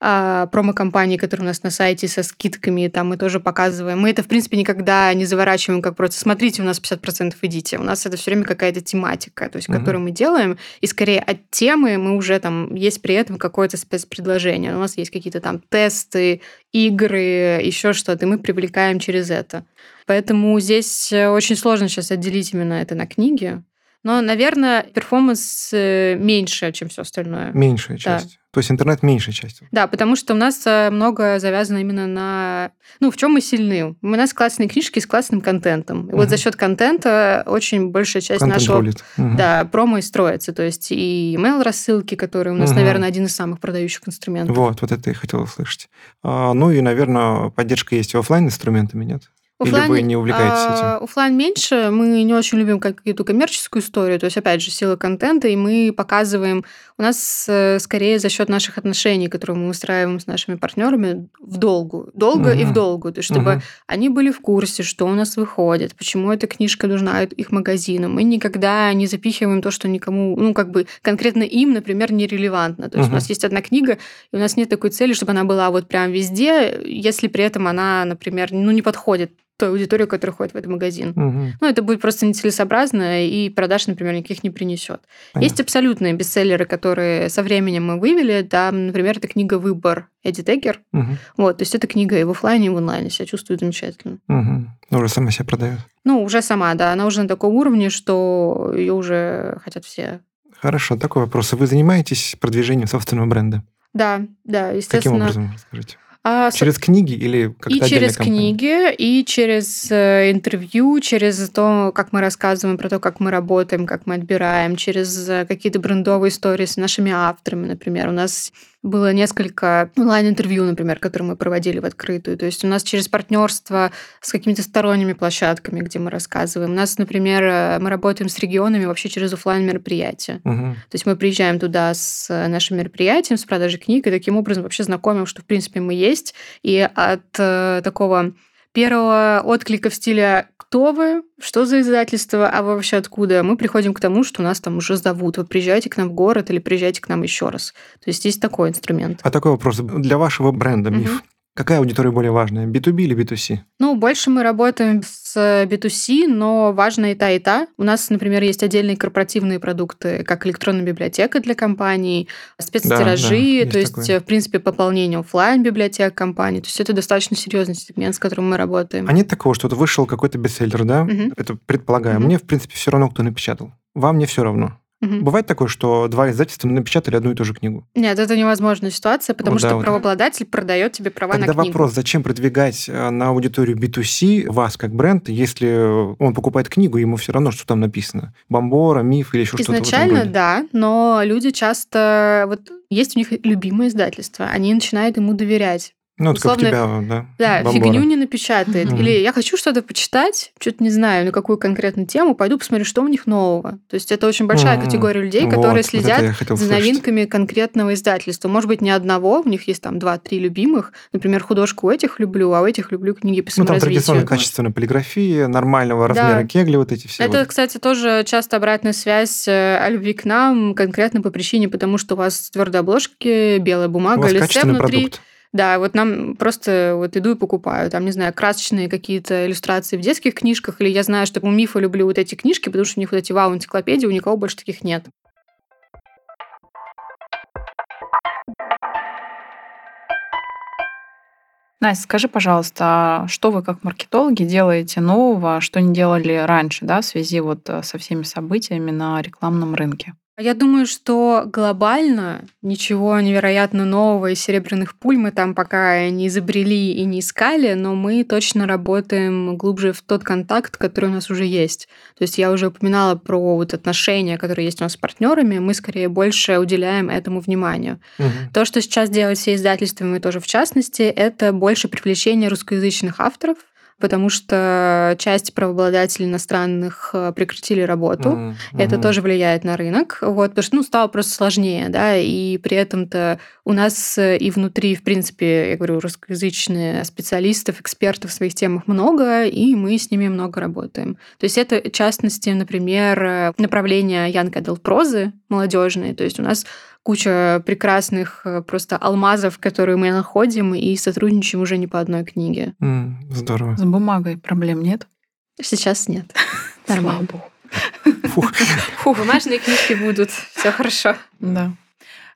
а, промо-компании, которые у нас на сайте со скидками, там мы тоже показываем. Мы это, в принципе, никогда не заворачиваем как просто «смотрите, у нас 50% идите». У нас это все время какая-то тематика, то есть, угу. которую мы делаем, и скорее от темы мы уже там, есть при этом какое-то спецпредложение. У нас есть какие-то там тесты, игры, еще что-то, и мы привлекаем через это. Поэтому здесь э, очень сложно сейчас отделить именно это на книги. Но, наверное, перформанс э, меньше, чем все остальное. Меньшая часть. То есть интернет меньшая часть. Да, потому что у нас э, много завязано именно на... Ну, в чем мы сильны? У нас классные книжки с классным контентом. И угу. вот за счет контента очень большая часть Контент нашего рулит. да, промо и строится. То есть и email рассылки, которые у нас, угу. наверное, один из самых продающих инструментов. Вот, вот это я хотел услышать. А, ну и, наверное, поддержка есть и офлайн инструментами, нет? Оффлайн, Или вы не увлекаетесь этим? Оффлайн меньше. Мы не очень любим какую-то коммерческую историю. То есть, опять же, сила контента, и мы показываем... У нас э, скорее за счет наших отношений, которые мы устраиваем с нашими партнерами, в долгу. Долго угу. и в долгу. То есть, чтобы угу. они были в курсе, что у нас выходит, почему эта книжка нужна их магазинам. Мы никогда не запихиваем то, что никому, ну, как бы конкретно им, например, нерелевантно. То есть, угу. у нас есть одна книга, и у нас нет такой цели, чтобы она была вот прям везде, если при этом она, например, ну, не подходит той аудиторию, которая ходит в этот магазин. Угу. Ну, это будет просто нецелесообразно, и продаж, например, никаких не принесет. Есть абсолютные бестселлеры, которые со временем мы вывели. Там, например, это книга «Выбор» Эдди Теггер. Угу. Вот, то есть это книга и в офлайне, и в онлайне. Себя чувствует замечательно. Угу. Уже сама себя продает. Ну, уже сама, да. Она уже на таком уровне, что ее уже хотят все. Хорошо, такой вопрос. Вы занимаетесь продвижением собственного бренда? Да, да, естественно. Каким образом, расскажите? А, через книги или как-то И через компания? книги, и через э, интервью, через то, как мы рассказываем про то, как мы работаем, как мы отбираем, через э, какие-то брендовые истории с нашими авторами, например. У нас было несколько онлайн-интервью, например, которые мы проводили в открытую. То есть у нас через партнерство с какими-то сторонними площадками, где мы рассказываем. У нас, например, э, мы работаем с регионами вообще через офлайн мероприятия. Угу. То есть мы приезжаем туда с нашим мероприятием, с продажей книг, и таким образом вообще знакомим, что, в принципе, мы есть. И от э, такого первого отклика в стиле «Кто вы? Что за издательство? А вы вообще откуда?» мы приходим к тому, что нас там уже зовут. Вы приезжайте к нам в город или приезжайте к нам еще раз. То есть есть такой инструмент. А такой вопрос. Для вашего бренда «Миф» угу. Какая аудитория более важная, B2B или B2C? Ну, больше мы работаем с B2C, но важно и та, и та. У нас, например, есть отдельные корпоративные продукты, как электронная библиотека для компаний, спецтиражи, да, да, то есть, такое. в принципе, пополнение офлайн библиотек компаний. То есть это достаточно серьезный сегмент, с которым мы работаем. А нет такого, что вот вышел какой-то бестселлер, да? Угу. Это предполагаю. Угу. Мне, в принципе, все равно, кто напечатал. Вам не все равно. Угу. Бывает такое, что два издательства напечатали одну и ту же книгу? Нет, это невозможная ситуация, потому вот, что да, правообладатель вот. продает тебе права Тогда на книгу. вопрос, зачем продвигать э, на аудиторию B2C вас как бренд, если он покупает книгу, ему все равно, что там написано? Бомбора, миф или еще что-то Изначально, да, но люди часто... Вот есть у них любимое издательство, они начинают ему доверять. Ну, это условно, как у тебя, да. Да, фигню не напечатает. Mm-hmm. Или я хочу что-то почитать, что-то не знаю, на какую конкретную тему, пойду посмотрю, что у них нового. То есть это очень большая mm-hmm. категория людей, которые вот, следят вот за новинками конкретного издательства. Может быть, не одного, у них есть там два-три любимых. Например, художку у этих люблю, а у этих люблю книги по саморазвитию. Ну, там традиционная качественная полиграфия, нормального размера да. кегли, вот эти все. Это, вот. кстати, тоже часто обратная связь э, о любви к нам, конкретно по причине, потому что у вас твердые обложки, белая бумага, листе внутри. Продукт. Да, вот нам просто вот иду и покупаю. Там, не знаю, красочные какие-то иллюстрации в детских книжках, или я знаю, что у Мифа люблю вот эти книжки, потому что у них вот эти вау-энциклопедии, у никого больше таких нет. Настя, скажи, пожалуйста, а что вы как маркетологи делаете нового, что не делали раньше, да, в связи вот э, со всеми событиями на рекламном рынке? Я думаю, что глобально ничего невероятно нового и серебряных пуль мы там пока не изобрели и не искали, но мы точно работаем глубже в тот контакт, который у нас уже есть. То есть я уже упоминала про вот отношения, которые есть у нас с партнерами, мы скорее больше уделяем этому вниманию. Угу. То, что сейчас делают все издательства, мы тоже в частности, это больше привлечение русскоязычных авторов потому что часть правообладателей иностранных э, прекратили работу. Mm-hmm. Это тоже влияет на рынок. Вот, потому что ну, стало просто сложнее, да, и при этом-то у нас э, и внутри, в принципе, я говорю, русскоязычные специалистов, экспертов в своих темах много, и мы с ними много работаем. То есть это, в частности, например, э, направление Young Adult прозы молодежной. То есть у нас куча прекрасных э, просто алмазов, которые мы находим и сотрудничаем уже не по одной книге. Mm, здорово. С бумагой проблем нет? Сейчас нет. [laughs] Нормально. Фух. Фух, [laughs] бумажные книжки будут, все хорошо. Да.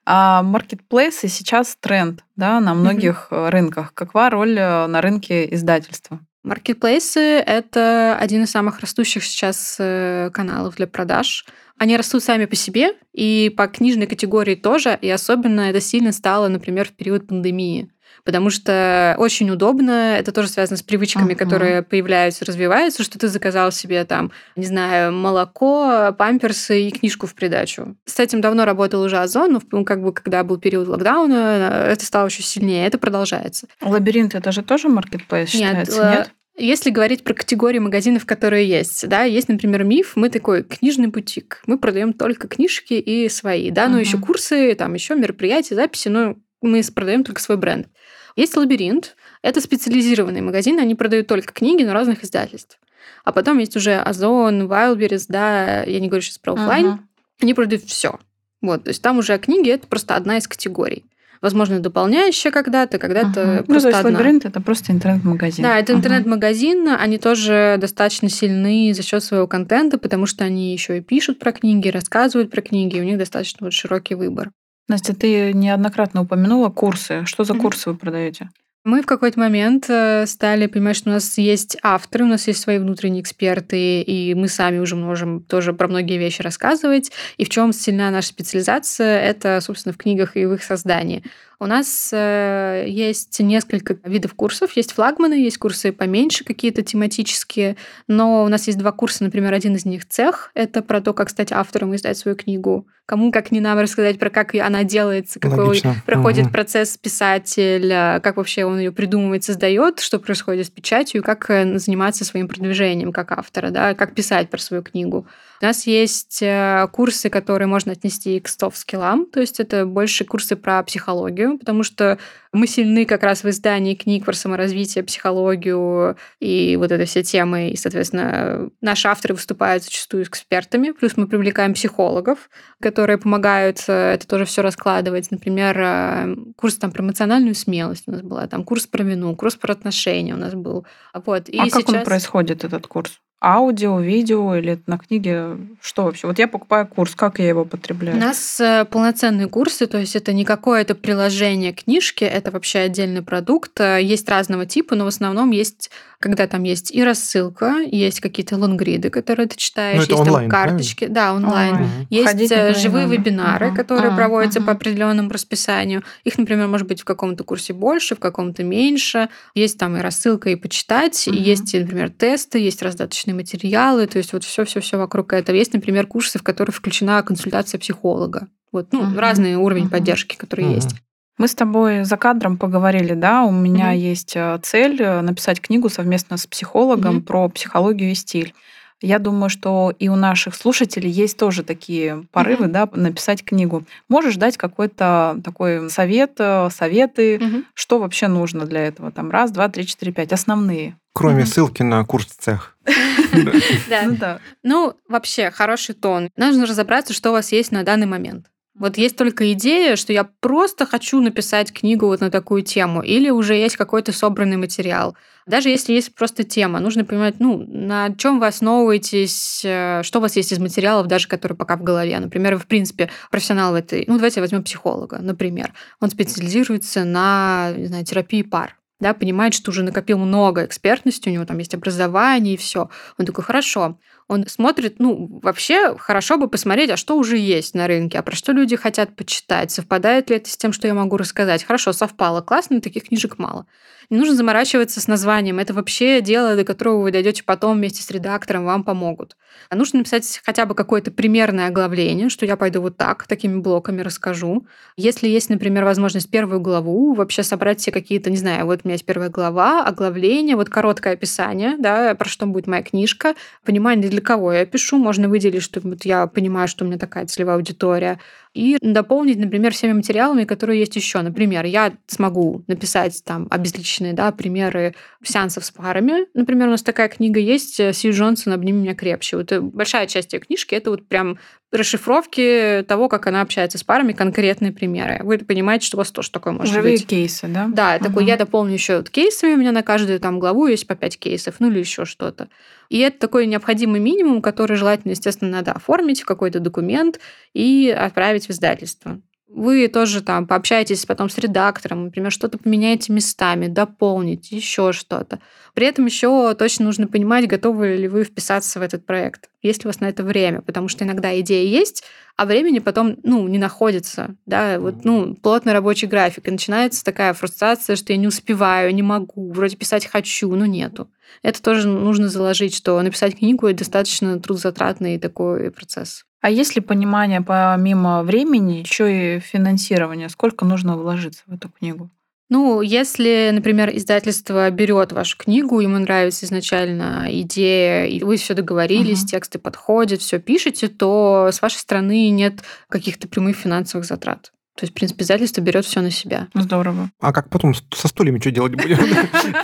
А маркетплейсы сейчас тренд да, на многих mm-hmm. рынках. Какова роль э, на рынке издательства? Маркетплейсы — это один из самых растущих сейчас э, каналов для продаж. Они растут сами по себе, и по книжной категории тоже, и особенно это сильно стало, например, в период пандемии потому что очень удобно. Это тоже связано с привычками, uh-huh. которые появляются, развиваются, что ты заказал себе там, не знаю, молоко, памперсы и книжку в придачу. С этим давно работал уже Озон, но ну, как бы когда был период локдауна, это стало еще сильнее. Это продолжается. Лабиринт это же тоже маркетплейс считается, нет? нет? Если говорить про категории магазинов, которые есть, да, есть, например, миф, мы такой книжный бутик, мы продаем только книжки и свои, да, но uh-huh. еще курсы, там еще мероприятия, записи, но мы продаем только свой бренд. Есть лабиринт, это специализированные магазины, они продают только книги, но разных издательств. А потом есть уже Озон, Wildberries, да, я не говорю сейчас про офлайн, uh-huh. они продают все. Вот, то есть там уже книги это просто одна из категорий. Возможно, дополняющая когда-то, когда-то uh-huh. просто ну, то есть одна. лабиринт это просто интернет-магазин. Да, это uh-huh. интернет-магазин. Они тоже достаточно сильны за счет своего контента, потому что они еще и пишут про книги, рассказывают про книги, и у них достаточно вот широкий выбор. Настя, ты неоднократно упомянула курсы. Что за курсы вы продаете? Мы в какой-то момент э, стали понимать, что у нас есть авторы, у нас есть свои внутренние эксперты, и мы сами уже можем тоже про многие вещи рассказывать. И в чем сильна наша специализация, это, собственно, в книгах и в их создании. У нас э, есть несколько видов курсов. Есть флагманы, есть курсы поменьше, какие-то тематические. Но у нас есть два курса, например, один из них цех. Это про то, как стать автором и издать свою книгу. Кому, как не нам, рассказать про как она делается, какой Логично. проходит угу. процесс писателя, как вообще он ее придумывает, создает, что происходит с печатью, как э, заниматься своим продвижением как автора, да, как писать про свою книгу. У нас есть э, курсы, которые можно отнести к софт-скиллам, то есть это больше курсы про психологию, потому что мы сильны как раз в издании книг про саморазвитие, психологию и вот этой все темы. И, соответственно, наши авторы выступают зачастую экспертами. Плюс мы привлекаем психологов, которые помогают э, это тоже все раскладывать. Например, э, курс там про эмоциональную смелость у нас была, там курс про вину, курс про отношения у нас был. Вот. И а сейчас... как он происходит, этот курс? Аудио, видео или на книге? Что вообще? Вот я покупаю курс, как я его потребляю? У нас э, полноценные курсы, то есть это не какое-то приложение книжки, это вообще отдельный продукт. Э, есть разного типа, но в основном есть, когда там есть и рассылка, есть какие-то лонгриды, которые ты читаешь, ну, есть онлайн, там карточки. Правильно? Да, онлайн. Угу. Есть Ходить э, живые вебинары, угу. которые а, проводятся угу. по определенному расписанию. Их, например, может быть в каком-то курсе больше, в каком-то меньше. Есть там и рассылка, и почитать, угу. и есть, например, тесты, есть раздаточные материалы, то есть вот все-все-все вокруг этого. Есть, например, курсы, в которые включена консультация психолога. Вот, ну, uh-huh. разный уровень uh-huh. поддержки, который uh-huh. есть. Мы с тобой за кадром поговорили, да, у меня mm есть э, цель э, написать книгу совместно с психологом mm про психологию и стиль. Я думаю, что и у наших слушателей есть тоже такие порывы, mm да, написать книгу. Можешь дать какой-то такой совет, э, советы, mm что вообще нужно для этого? Там раз, два, три, четыре, пять, основные. Кроме mm-hmm. ссылки на курс цех. [laughs] [laughs] Ну да. Ну, вообще, хороший тон. Нужно разобраться, что у вас есть на данный момент. Вот есть только идея, что я просто хочу написать книгу вот на такую тему, или уже есть какой-то собранный материал. Даже если есть просто тема, нужно понимать, ну, на чем вы основываетесь, э, что у вас есть из материалов, даже которые пока в голове. Например, вы, в принципе, профессионал в этой... Ну, давайте возьмем психолога, например. Он специализируется на, не знаю, терапии пар да, понимает, что уже накопил много экспертности, у него там есть образование и все. Он такой, хорошо. Он смотрит, ну, вообще хорошо бы посмотреть, а что уже есть на рынке, а про что люди хотят почитать, совпадает ли это с тем, что я могу рассказать. Хорошо, совпало, классно, таких книжек мало. Не нужно заморачиваться с названием. Это вообще дело, до которого вы дойдете потом вместе с редактором, вам помогут. А нужно написать хотя бы какое-то примерное оглавление, что я пойду вот так, такими блоками расскажу. Если есть, например, возможность первую главу, вообще собрать все какие-то, не знаю, вот у меня есть первая глава, оглавление, вот короткое описание, да, про что будет моя книжка, понимание, для кого я пишу, можно выделить, что вот я понимаю, что у меня такая целевая аудитория, и дополнить, например, всеми материалами, которые есть еще. Например, я смогу написать там обезличенные да, примеры сеансов с парами. Например, у нас такая книга есть Сью Джонсон «Обними меня крепче». Вот большая часть ее книжки — это вот прям расшифровки того, как она общается с парами, конкретные примеры. Вы понимаете, что у вас тоже такое может Живые быть. кейсы, да? Да, угу. такой я дополню еще вот кейсами, у меня на каждую там главу есть по 5 кейсов, ну или еще что-то. И это такой необходимый минимум, который желательно, естественно, надо оформить в какой-то документ и отправить в издательство. Вы тоже там пообщаетесь потом с редактором, например, что-то поменяете местами, дополните, еще что-то. При этом еще точно нужно понимать, готовы ли вы вписаться в этот проект, есть ли у вас на это время, потому что иногда идея есть, а времени потом, ну, не находится, да, вот, ну, плотный рабочий график, и начинается такая фрустрация, что я не успеваю, не могу, вроде писать хочу, но нету. Это тоже нужно заложить, что написать книгу — это достаточно трудозатратный такой процесс. А есть ли понимание помимо времени еще и финансирования? Сколько нужно вложиться в эту книгу? Ну, если, например, издательство берет вашу книгу, ему нравится изначально идея, и вы все договорились, угу. тексты подходят, все пишете, то с вашей стороны нет каких-то прямых финансовых затрат. То есть, в принципе, издательство берет все на себя. Здорово. А как потом со стульями что делать будем?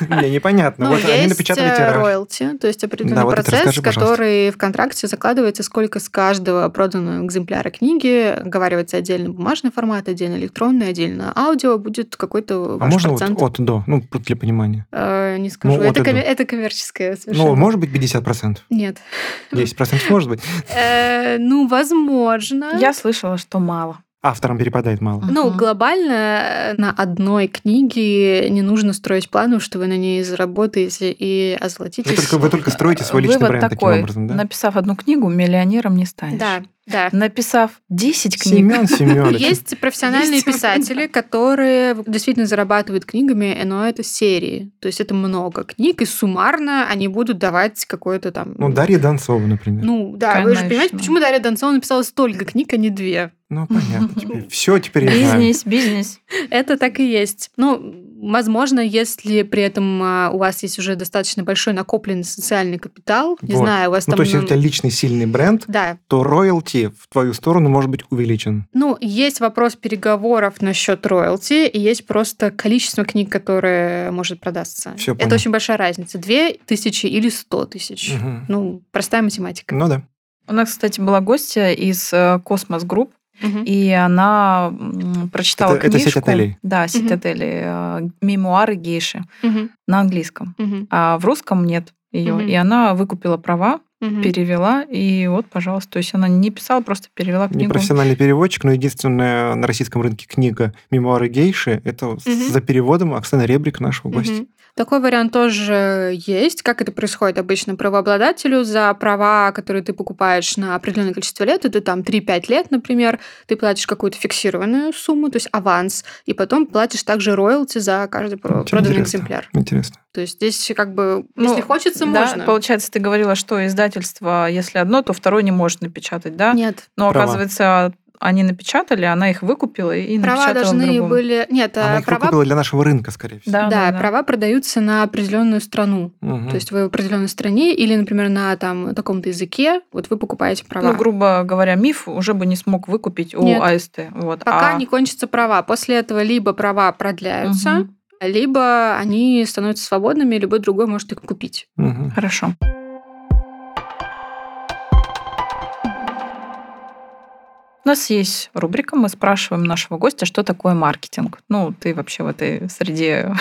Мне непонятно. Ну, вот они напечатали э, тираж. роялти, то есть определенный процесс, который в контракте закладывается, сколько с каждого проданного экземпляра книги, оговаривается отдельно бумажный формат, отдельно электронный, отдельно аудио, будет какой-то А можно вот от до, ну, для понимания? Э, не скажу. Ну, это коммерческое Ну, может быть 50%? Нет. 10% может быть? Э, ну, возможно. Я слышала, что мало авторам перепадает мало. Ну, глобально э, на одной книге не нужно строить планов, что вы на ней заработаете и озолотитесь. Вы только, вы только строите свой личный Вывод бренд такой, таким образом, да? Написав одну книгу, миллионером не станешь. Да, да. Написав 10 книг. Семен [laughs] Семенович. Есть профессиональные Есть писатели, которые действительно зарабатывают книгами, но это серии. То есть это много книг, и суммарно они будут давать какое-то там... Ну, Дарья Донцова, например. Ну, да, Конечно. вы же понимаете, почему Дарья Донцова написала столько книг, а не две? Ну, понятно. Теперь. [laughs] Все теперь я знаю. Бизнес, бизнес. Это так и есть. Ну, возможно, если при этом а, у вас есть уже достаточно большой накопленный социальный капитал, не знаю, у вас ну, там... то есть, если у тебя личный сильный бренд, да. то роялти в твою сторону может быть увеличен. Ну, есть вопрос переговоров насчет роялти, и есть просто количество книг, которые может продаться. Все Это очень большая разница. Две тысячи или сто тысяч. Угу. Ну, простая математика. Ну да. У нас, кстати, была гостья из Космос Групп, Угу. И она прочитала это, книжку. Это сеть отелей? Да, сеть угу. отелей. Э, Мемуары гейши угу. на английском. Угу. А в русском нет ее. Угу. И она выкупила права, угу. перевела, и вот, пожалуйста. То есть она не писала, просто перевела книгу. Не профессиональный переводчик, но единственная на российском рынке книга «Мемуары гейши» — это угу. за переводом Оксана Ребрик, нашего гостя. Такой вариант тоже есть. Как это происходит обычно? Правообладателю за права, которые ты покупаешь на определенное количество лет, это там 3-5 лет, например, ты платишь какую-то фиксированную сумму, то есть аванс, и потом платишь также роялти за каждый Очень проданный интересно. экземпляр. Интересно. То есть здесь как бы, ну, если хочется, да, можно. Получается, ты говорила, что издательство, если одно, то второе не может напечатать, да? Нет. Но права. оказывается, они напечатали, она их выкупила и права напечатала должны были... Нет, она их права... выкупила для нашего рынка, скорее всего. Да, да, да, да. права продаются на определенную страну. Угу. То есть вы в определенной стране или, например, на там таком-то языке, вот вы покупаете права. Ну, грубо говоря, миф уже бы не смог выкупить у Нет. АСТ. Вот. Пока а... не кончатся права. После этого либо права продляются, угу. либо они становятся свободными, и любой другой может их купить. Угу. Хорошо. У нас есть рубрика, мы спрашиваем нашего гостя, что такое маркетинг. Ну, ты вообще в этой среде...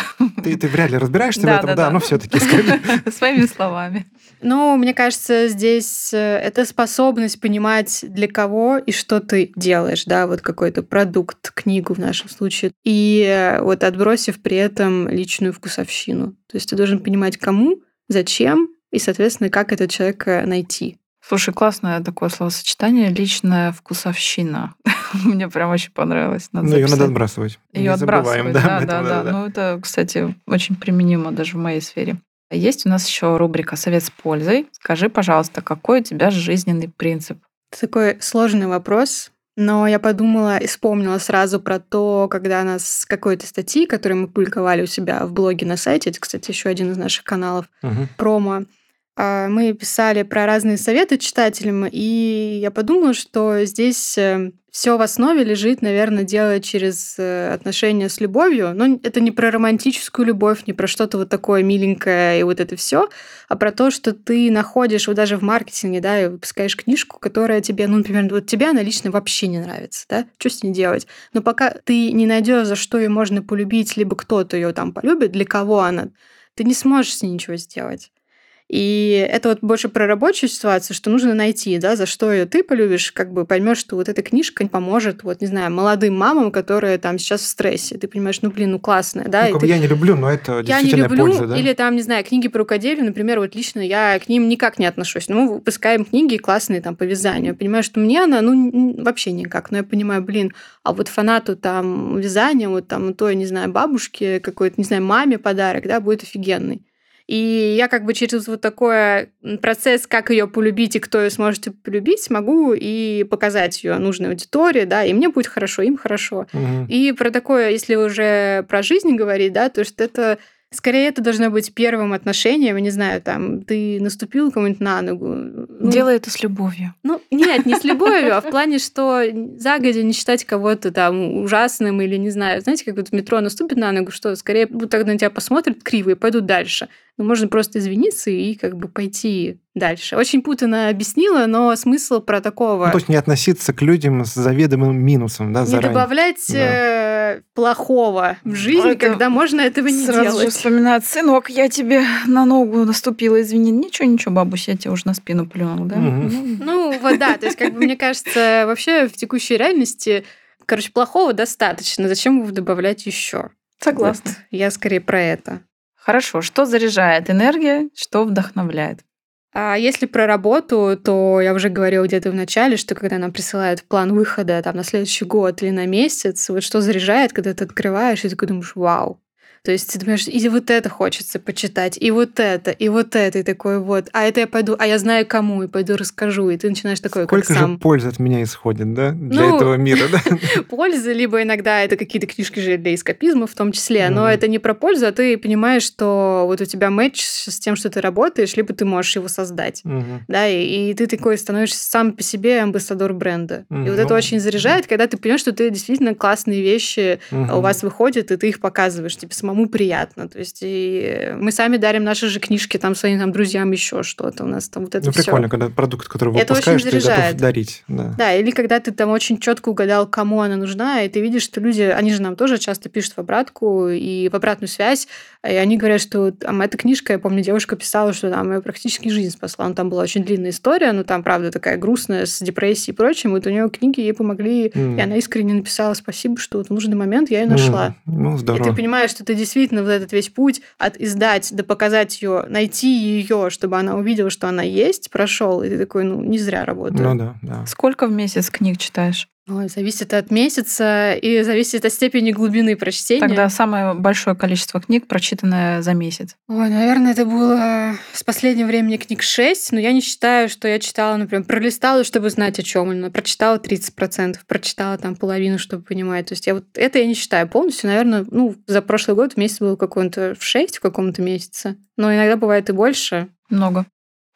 Ты, ты вряд ли разбираешься да, в этом, да, да, да. но все таки скажи. [laughs] Своими словами. Ну, мне кажется, здесь э, это способность понимать, для кого и что ты делаешь, да, вот какой-то продукт, книгу в нашем случае, и э, вот отбросив при этом личную вкусовщину. То есть ты должен понимать, кому, зачем и, соответственно, как этот человек найти. Слушай, классное такое словосочетание личная вкусовщина. [laughs] Мне прям очень понравилось. Надо ну, ее надо отбрасывать. Ее отбрасывать, да, да, да, да. Ну, это, кстати, очень применимо даже в моей сфере. Есть у нас еще рубрика «Совет с пользой». Скажи, пожалуйста, какой у тебя жизненный принцип? Это такой сложный вопрос, но я подумала и вспомнила сразу про то, когда нас с какой-то статьи, которую мы публиковали у себя в блоге на сайте, это, кстати, еще один из наших каналов, угу. промо, а, мы писали про разные советы читателям, и я подумала, что здесь э, все в основе лежит, наверное, дело через э, отношения с любовью. Но это не про романтическую любовь, не про что-то вот такое миленькое и вот это все, а про то, что ты находишь вот даже в маркетинге, да, и выпускаешь книжку, которая тебе, ну, например, вот тебе она лично вообще не нравится, да, что с ней делать? Но пока ты не найдешь, за что ее можно полюбить, либо кто-то ее там полюбит, для кого она, ты не сможешь с ней ничего сделать. И это вот больше про рабочую ситуацию, что нужно найти, да, за что ее ты полюбишь, как бы поймешь, что вот эта книжка поможет, вот, не знаю, молодым мамам, которые там сейчас в стрессе. Ты понимаешь, ну, блин, ну, классная, да. Ну, как ты... я не люблю, но это я не люблю, польза, да? Или там, не знаю, книги по рукоделию, например, вот лично я к ним никак не отношусь. Но мы выпускаем книги классные там по вязанию. Я понимаю, что мне она, ну, вообще никак. Но я понимаю, блин, а вот фанату там вязания, вот там, то, я не знаю, бабушке какой-то, не знаю, маме подарок, да, будет офигенный. И я как бы через вот такой процесс, как ее полюбить и кто ее сможет полюбить, смогу и показать ее нужной аудитории, да, и мне будет хорошо, им хорошо. Мгм. И про такое, если уже про жизнь говорить, да, то что это скорее это должно быть первым отношением, я не знаю, там, ты наступил кому-нибудь на ногу. ну, Делай это с любовью. ну, нет, не с любовью, а в плане, что загодя не считать кого-то там ужасным или, не знаю, знаете, как вот в метро наступит на ногу, что скорее вот так на тебя посмотрят криво и пойдут дальше. Ну, можно просто извиниться и как бы пойти дальше. Очень путано объяснила, но смысл про такого... Ну, то есть не относиться к людям с заведомым минусом, да, не заранее. добавлять Да. Плохого в жизнь, Это когда можно этого не Сразу же делать. вспоминает, сынок, я тебе на ногу наступила, извини. Ничего, ничего, бабусь, я тебе уже на спину плюнул, да? Мгм. Ну, вот да, то есть, как бы, мне кажется, вообще в текущей реальности, короче, плохого достаточно. Зачем его добавлять еще? Согласна. Я скорее про это. Хорошо, что заряжает энергия, что вдохновляет? А если про работу, то я уже говорила где-то в начале, что когда нам присылают план выхода там, на следующий год или на месяц, вот что заряжает, когда ты открываешь и такой думаешь, вау. То есть ты думаешь, и вот это хочется почитать, и вот это, и вот это, и такой вот, а это я пойду, а я знаю кому, и пойду расскажу, и ты начинаешь такое, Сколько как же сам. пользы от меня исходит, да, для Ну, этого мира, да? [laughs] польза, либо иногда это какие-то книжки же для эскапизма в том числе, но Мгм. это не про пользу, а ты понимаешь, что вот у тебя матч с тем, что ты работаешь, либо ты можешь его создать. Мгм. Да, и, и ты такой становишься сам по себе амбассадор бренда. Мгм. И вот это Ну, очень заряжает, когда ты понимаешь, что ты действительно классные вещи у вас выходят, и ты их показываешь, тебе самому приятно. То есть и мы сами дарим наши же книжки там своим там, друзьям еще что-то. У нас там вот это Ну, все. прикольно, когда продукт, который Это очень выпускаешь, ты готов дарить. Да. Да, или когда ты там очень четко угадал, кому она нужна, и ты видишь, что люди, они же нам тоже часто пишут в обратку и в обратную связь, и они говорят, что там эта книжка, я помню, девушка писала, что там ее практически жизнь спасла. Ну, там была очень длинная история, но там, правда, такая грустная, с депрессией и прочим. Вот у нее книги ей помогли, М. и она искренне написала спасибо, что вот в нужный момент я ее нашла. М, Ну, И здорово. ты понимаешь, что ты действительно вот этот весь путь от издать до показать ее, найти ее, чтобы она увидела, что она есть, прошел, и ты такой, ну, не зря работаю. Ну да, да. Сколько в месяц книг читаешь? Ой, зависит от месяца и зависит от степени глубины прочтения. Тогда самое большое количество книг, прочитанное за месяц. Ой, наверное, это было с последнего времени книг 6, но я не считаю, что я читала, например, пролистала, чтобы знать, о чем именно. Прочитала 30%, прочитала там половину, чтобы понимать. То есть я вот это я не считаю полностью. Наверное, ну, за прошлый год в месяц было какой-то в 6 в каком-то месяце. Но иногда бывает и больше. Много.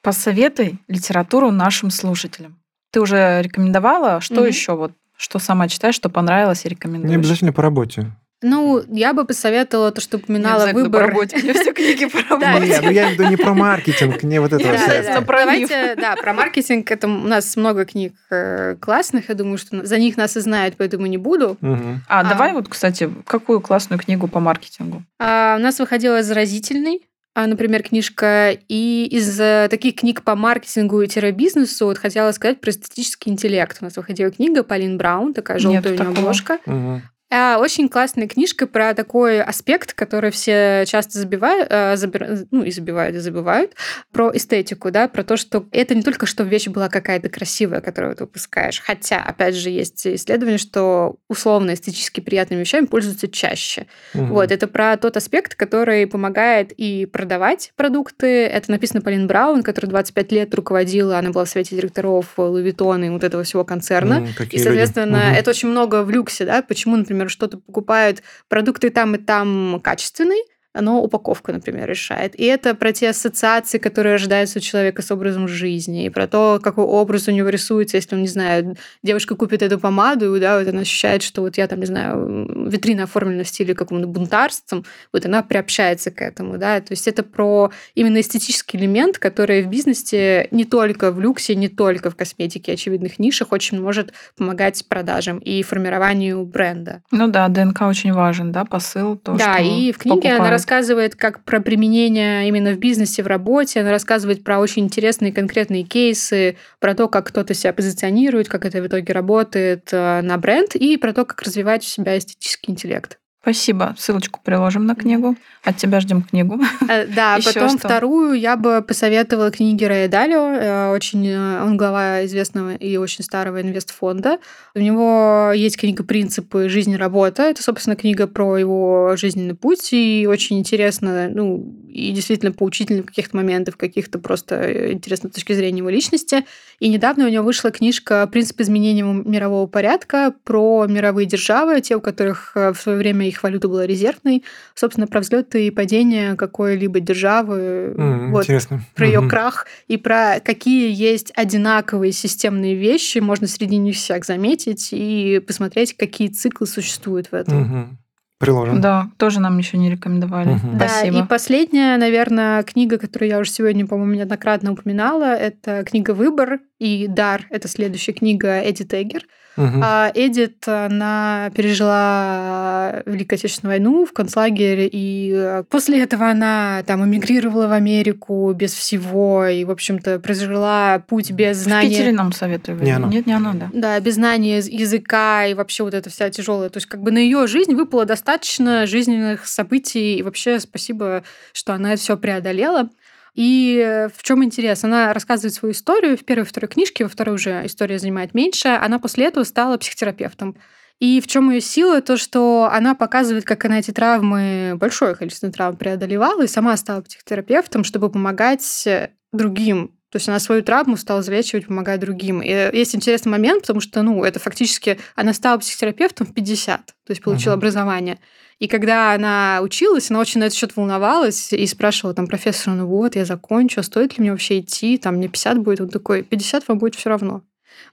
Посоветуй литературу нашим слушателям. Ты уже рекомендовала, что Мгм. еще вот, что сама читаешь, что понравилось и рекомендуешь? Не обязательно по работе. Ну, я бы посоветовала то, что Не упоминала обязательно выбор. по работе. Меня все книги по [laughs] работе. Не, ну я имею в виду не про маркетинг, не вот это Да, вот да, вся- Естественно, да. про миф. Давайте, да, про маркетинг. Это у нас много книг э, классных. Я думаю, что за них нас и знают, поэтому не буду. А, А. давай вот, кстати, какую классную книгу по маркетингу? А, у нас выходила «Заразительный», а, например, книжка. И из э, таких книг по маркетингу и бизнесу вот хотела сказать про эстетический интеллект. У нас выходила книга Полин Браун, такая желтая у нее такого. обложка. Мгм. А, Очень классная книжка про такой аспект, который все часто забивают, э, забира- ну и забивают, и забывают, про эстетику, да, про то, что это не только что вещь была какая-то красивая, которую ты выпускаешь, хотя, опять же, есть исследование, что условно эстетически приятными вещами пользуются чаще. Мгм. Вот, это про тот аспект, который помогает и продавать продукты. Это написано Полин Браун, которая 25 лет руководила, она была в совете директоров Vuitton и вот этого всего концерна. М, И, какие люди. соответственно, Мгм. это очень много в люксе, да, почему, например, что-то покупают продукты там и там качественные, но упаковка, например, решает. И это про те ассоциации, которые рождаются у человека с образом жизни, и про то, какой образ у него рисуется, если он, не знаю, девушка купит эту помаду, да, вот она ощущает, что вот я там, не знаю, витрина оформлена в стиле какому-то бунтарством, вот она приобщается к этому, да, то есть это про именно эстетический элемент, который в бизнесе не только в люксе, не только в косметике, очевидных нишах очень может помогать продажам и формированию бренда. Ну да, ДНК очень важен, да, посыл. То, да, что и в книге она рассказывает как про применение именно в бизнесе, в работе. Она рассказывает про очень интересные конкретные кейсы, про то, как кто-то себя позиционирует, как это в итоге работает э, на бренд, и про то, как развивать у себя эстетический интеллект. Спасибо. Ссылочку приложим на книгу. От тебя ждем книгу. Э, да, [laughs] потом что? вторую я бы посоветовала книги Рэя Далио. Э, Очень, э, он глава известного и очень старого инвестфонда. У него есть книга «Принципы жизни работа». Это, собственно, книга про его жизненный путь. И очень интересно, ну, и действительно поучительно в каких-то моментах, в каких-то просто интересно с точки зрения его личности. И недавно у него вышла книжка «Принцип изменения мирового порядка» про мировые державы, те, у которых в свое время их валюта была резервной. Собственно, про взлеты и падения какой-либо державы. М, вот Интересно. про ее Мгм. крах и про какие есть одинаковые системные вещи, можно среди них всех заметить и посмотреть, какие циклы существуют в этом. Мгм. Приложим. Да, тоже нам еще не рекомендовали. Мгм. Да, Спасибо. и последняя, наверное, книга, которую я уже сегодня, по-моему, неоднократно упоминала, это книга «Выбор» и «Дар». Это следующая книга Эдит Эггер. Мгм. А Эдит, она пережила Великую Отечественную войну в концлагере, и э, после этого она там эмигрировала в Америку без всего, и, в общем-то, прожила путь без В знания... Питере нам советовали. Не она. Нет, не она, да. Да, без знания яз- языка и вообще вот эта вся тяжелая. То есть как бы на ее жизнь выпало достаточно жизненных событий. И вообще спасибо, что она это все преодолела. И э, в чем интерес? Она рассказывает свою историю в первой и второй книжке, во второй уже история занимает меньше. Она после этого стала психотерапевтом. И в чем ее сила? То, что она показывает, как она эти травмы, большое количество травм преодолевала, и сама стала психотерапевтом, чтобы помогать э, другим. То есть она свою травму стала залечивать, помогая другим. И есть интересный момент, потому что, ну, это фактически она стала психотерапевтом в 50, то есть получила Мгм. образование. И когда она училась, она очень на этот счет волновалась и спрашивала там профессора, ну вот, я закончу, а стоит ли мне вообще идти, там мне 50 будет, он такой, 50 вам будет все равно.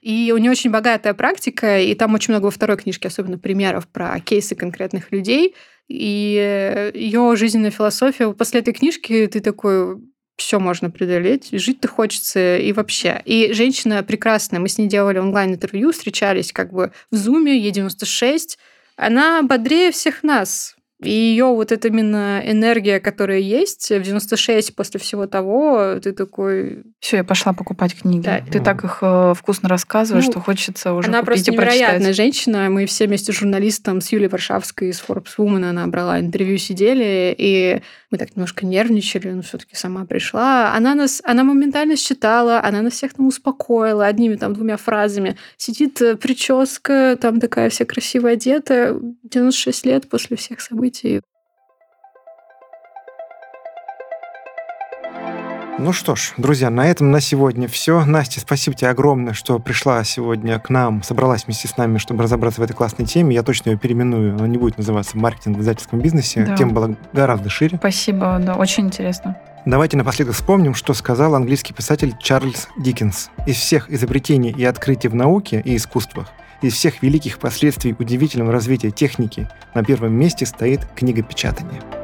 И у нее очень богатая практика, и там очень много во второй книжке, особенно примеров про кейсы конкретных людей. И ее жизненная философия, после этой книжки ты такой, все можно преодолеть, жить-то хочется и вообще. И женщина прекрасная, мы с ней делали онлайн-интервью, встречались как бы в Зуме, Е96, она бодрее всех нас. И ее вот эта именно энергия, которая есть в 96 после всего того, ты такой... Все, я пошла покупать книги. Да. Ты так их э, вкусно рассказываешь, Ну, что хочется уже она купить просто и прочитать. невероятная женщина. Мы все вместе с журналистом, с Юлией Варшавской из Forbes Woman, она брала интервью, сидели, и мы так немножко нервничали, но все таки сама пришла. Она нас, она моментально считала, она нас всех там успокоила одними там двумя фразами. Сидит э, прическа, там такая вся красиво одета, 96 лет после всех событий. Ну что ж, друзья, на этом на сегодня все. Настя, спасибо тебе огромное, что пришла сегодня к нам, собралась вместе с нами, чтобы разобраться в этой классной теме. Я точно ее переименую, она не будет называться «Маркетинг в издательском бизнесе». Да. Тема была гораздо шире. Спасибо, да, очень интересно. Давайте напоследок вспомним, что сказал английский писатель Чарльз Диккенс. Из всех изобретений и открытий в науке и искусствах, из всех великих последствий удивительного развития техники на первом месте стоит книгопечатание.